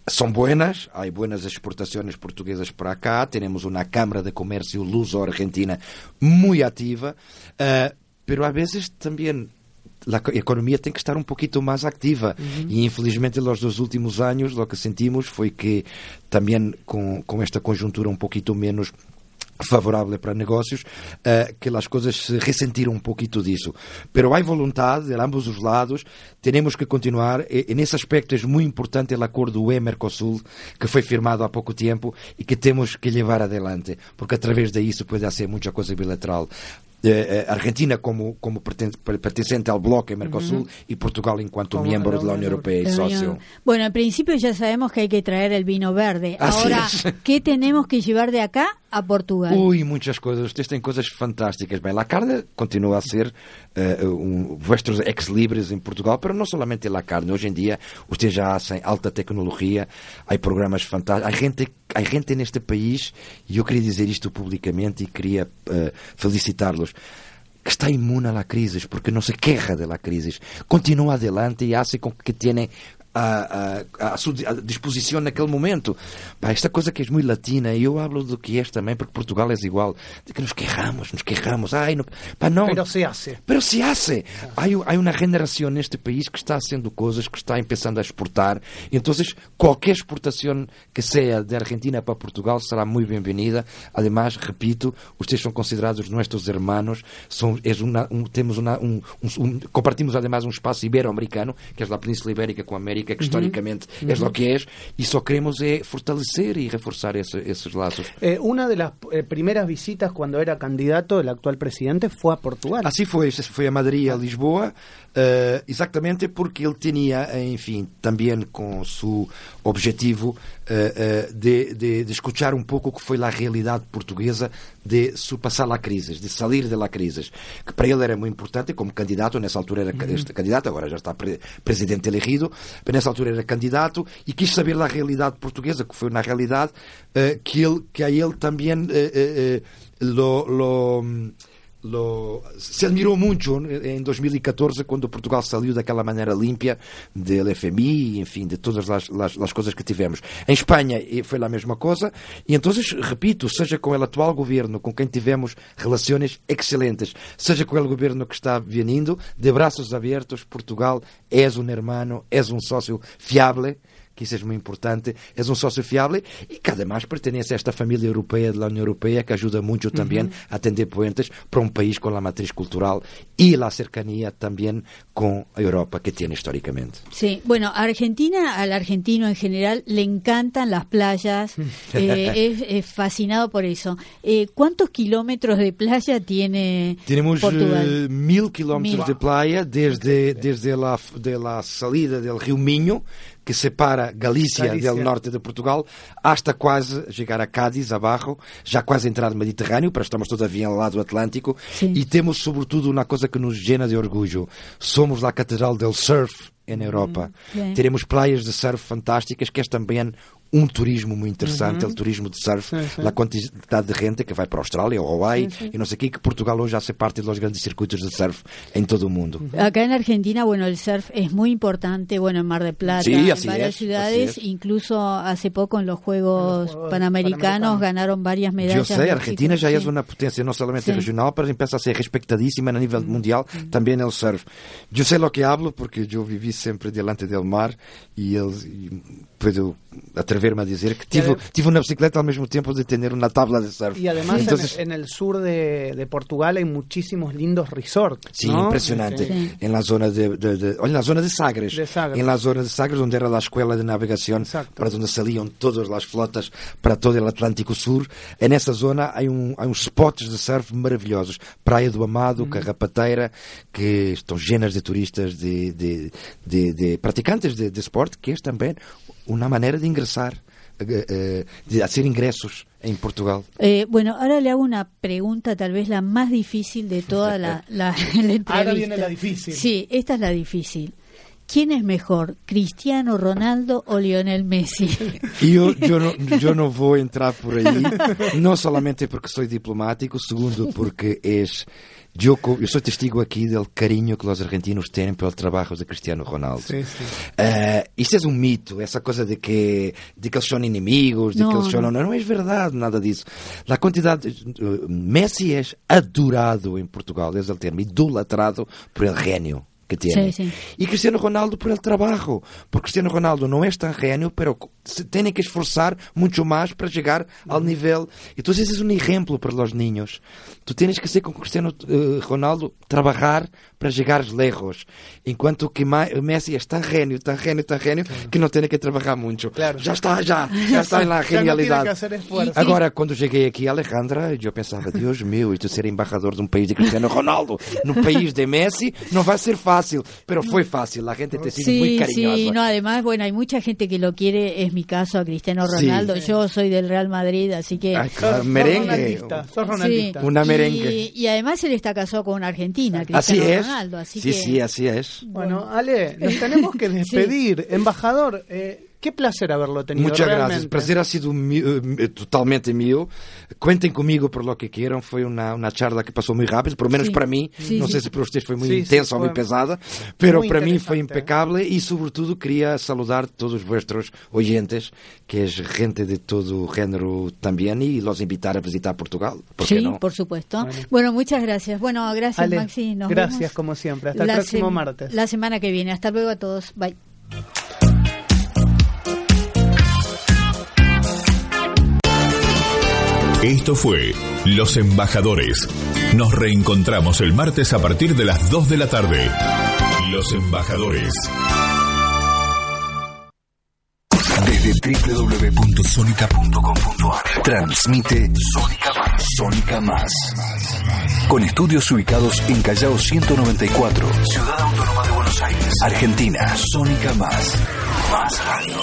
Son buenas, hay buenas exportaciones portuguesas para acá, tenemos una Cámara de Comercio luso-argentina muy activa, eh, pero a veces también la co- economía tem que estar um pouquinho mais activa. E infelizmente, nos dos últimos anos, o que sentimos foi que também com, com esta conjuntura um pouquinho menos favorável para negócios, eh, que as coisas se ressentiram um pouquinho disso. Pero há vontade de ambos os lados, temos que continuar, e, e nesse aspecto é muito importante o acordo UE-Mercosul, que foi firmado há pouco tempo e que temos que levar adelante, porque através disso pode haver muita coisa bilateral. Eh, eh, Argentina como, como perten- perteneciente ao bloco Mercosul y Portugal en cuanto Como miembro de la Unión Unión Europea y socio. Bueno, principio ya sabemos que hay que traer el vino verde. Así Ahora, es. ¿qué tenemos que llevar de acá a Portugal? Ui, muitas coisas. Vocês têm coisas fantásticas. Bem, a carne continua a ser eh, um, vuestros ex-libres em Portugal, mas não somente a carne. Hoje em dia, vocês já têm alta tecnologia, há programas fantásticos. Há gente, há gente neste país, e eu queria dizer isto publicamente e queria eh, felicitá-los, que está imune à crise, porque não se queja da crise. Continua adelante e hace com que tenha a, a, a sua a disposição naquele momento. Pá, esta coisa que é muito latina, e eu hablo do que é também, porque Portugal é igual, de que nos quejamos, nos quejamos, ai, não, pá, não. Pero se hace. Pero se hace. Hay una generación neste país que está haciendo cosas, que está empezando a exportar. Entonces, cualquier exportación que sea de Argentina para Portugal será muy bienvenida. Además, repito, ustedes son considerados nuestros hermanos. Son, es una, un, tenemos una, un, un- un- compartimos además un espacio iberoamericano, que es la península ibérica con América, que históricamente es lo que es. Y solo queremos eh, fortalecer y reforzar ese- esos lazos. Eh, una de las eh, primeras visitas cuando era candidato el actual presidente fue a Portugal. Assim foi, foi a Madrid a Lisboa, eh, exatamente porque ele tinha, enfim, também com o seu objetivo eh, eh, de, de, de escuchar um pouco o que foi a realidade portuguesa de passar a crises, de sair de la crises, que para ele era muito importante como candidato, nessa altura era este candidato, agora já está pre- presidente elegido, mas nessa altura era candidato e quis saber da realidade portuguesa, que foi na realidade eh, que, ele, que a ele também lo, lo lo, se admirou muito em 2014 quando Portugal saiu daquela maneira límpia do FMI, enfim, de todas as, as, as coisas que tivemos. Em Espanha foi a mesma coisa e então, repito, seja com o atual governo, com quem tivemos relações excelentes, seja com o governo que está vindo, de braços abertos, Portugal é um hermano, é um sócio fiável que isso é muito importante, é um sócio fiável e que además pertence a esta família europeia da União Europeia que ajuda muito também a atender puentes para um país com a matriz cultural e a cercanía também com a Europa que tem historicamente. Sí, bueno, a Argentina, al argentino en general, le encantan las playas, [laughs] eh, es, es fascinado por eso. Eh, ¿Cuántos kilómetros de playa tiene Temos Portugal? eh, mil quilómetros Mil. de playa desde, desde la, de la salida del rio Minho, que separa Galícia, Galícia. del norte de Portugal, hasta quase chegar a Cádiz, abaixo, já quase entrar no Mediterrâneo, para estamos todavia ao lado Atlântico, Sim. e temos sobretudo uma coisa que nos llena de orgulho. Somos a catedral del surf em Europa. bem. Teremos praias de surf fantásticas, que é também um turismo muito interessante, o turismo de surf, Sim, sim. a quantidade de gente que vai para a Austrália, ou Hawaii, e não sei o quê, que Portugal hoje hace parte dos grandes circuitos de surf em todo o mundo. Acá en Argentina, bueno, el surf es muy importante, bueno, en Mar del Plata, en varias es, ciudades, es. incluso hace poco en los Juegos, En Panamericanos, Panamericanos. ganaron varias Eu medallas. sei, México, a Argentina já é sí. uma potência não somente Sim. regional, mas empieza a ser respeitadíssima a nível mundial, também no surf. Eu sei lo que hablo porque eu vivi sempre diante del mar e eles e puedo atreverme a decir que tive, tive una bicicleta al mismo tiempo de tener una tabla de surf. Y además Entonces, en, el sur de, de, Portugal hay muchísimos lindos resorts. Sí, impresionante. En la zona de, de, en la zona de Sagres. de Sagres. En la zona de Sagres, donde era la escuela de navegación, Exacto. para donde salían todas las flotas para todo el Atlántico Sur. En esa zona hay, un, hay uns spots de surf maravilhosos. Praia do Amado, mm. Carrapateira, que estão llenas de turistas, de, de, de, de praticantes de, de esporte, que é também una manera de ingresar, eh, eh, de hacer ingresos en Portugal. Eh, bueno, ahora le hago una pregunta, tal vez la más difícil de toda [laughs] la, la, la entrevista. Ahora viene la difícil. Sí, esta es la difícil. ¿Quién es mejor, Cristiano Ronaldo o Lionel Messi? [laughs] Yo, yo, no, yo no voy a entrar por ahí, no solamente porque soy diplomático, segundo porque es Yo, eu sou testigo aqui do carinho que os argentinos têm pelo trabalho de Cristiano Ronaldo. Sí, sí. Uh, isto é um mito, essa coisa de que, de que eles são inimigos, de no, que eles são... Não, não é verdade nada disso. A quantidade... Uh, Messi é adorado em Portugal, é o termo, idolatrado por el genio que tiene. Sí, sí. Y Cristiano Ronaldo por el trabajo. Porque Cristiano Ronaldo no es tan genio, pero se tiene que esforzar mucho más para llegar al nivel. Entonces es un ejemplo para los niños. Tú tienes que ser con Cristiano uh, Ronaldo, trabajar para llegar lejos. Enquanto que Messi es tan genio, tan genio, tan genio, claro. que no tiene que trabajar mucho. Claro. Ya está, ya, [laughs] ya está en la genialidad. No Agora, quando cheguei aqui a Alejandra, eu pensava, Deus meu, isto ser embaixador de um país de Cristiano Ronaldo, no país de Messi, no va a ser fácil. Pero fue fácil, la gente te sigue sí, muy cariñosa. Sí, no, además, bueno, hay mucha gente que lo quiere, es mi caso, a Cristiano Ronaldo. Sí. Yo soy del Real Madrid, así que... Ay, claro, merengue. Sos ronaldista. Sí. Una merengue. Y, y, además él está casado con una argentina, así Cristiano es. Ronaldo. Así sí, que... sí, así es. Bueno, Ale, nos tenemos que [laughs] despedir. Embajador, eh, Qué placer haberlo tenido. Muchas realmente. gracias. El placer ha sido mío, eh, totalmente mío. Cuenten conmigo por lo que quieran. Fue una, una charla que pasó muy rápido, por lo menos Sí. para mí. Sí, no sí. sé si para ustedes fue muy Sí, sí, intensa o muy pesada, pero muy para mí fue impecable y sobre todo quería saludar a todos vuestros oyentes, que es gente de todo género también, y los invitar a visitar Portugal. ¿Por Sí, no? por supuesto. Bueno. Bueno, muchas gracias. Bueno, gracias, Ale, Maxi. Nos gracias vemos como siempre. Hasta el próximo martes. La semana que viene. Hasta luego a todos. Bye. Esto fue Los Embajadores. Nos reencontramos el martes a partir de las 2 de la tarde. Los Embajadores. Desde www.sonica.com.ar Transmite Sónica Más. Sónica Más. Con estudios ubicados en Callao 194, Ciudad Autónoma de Buenos Aires, Argentina. Sónica Más. Más radio.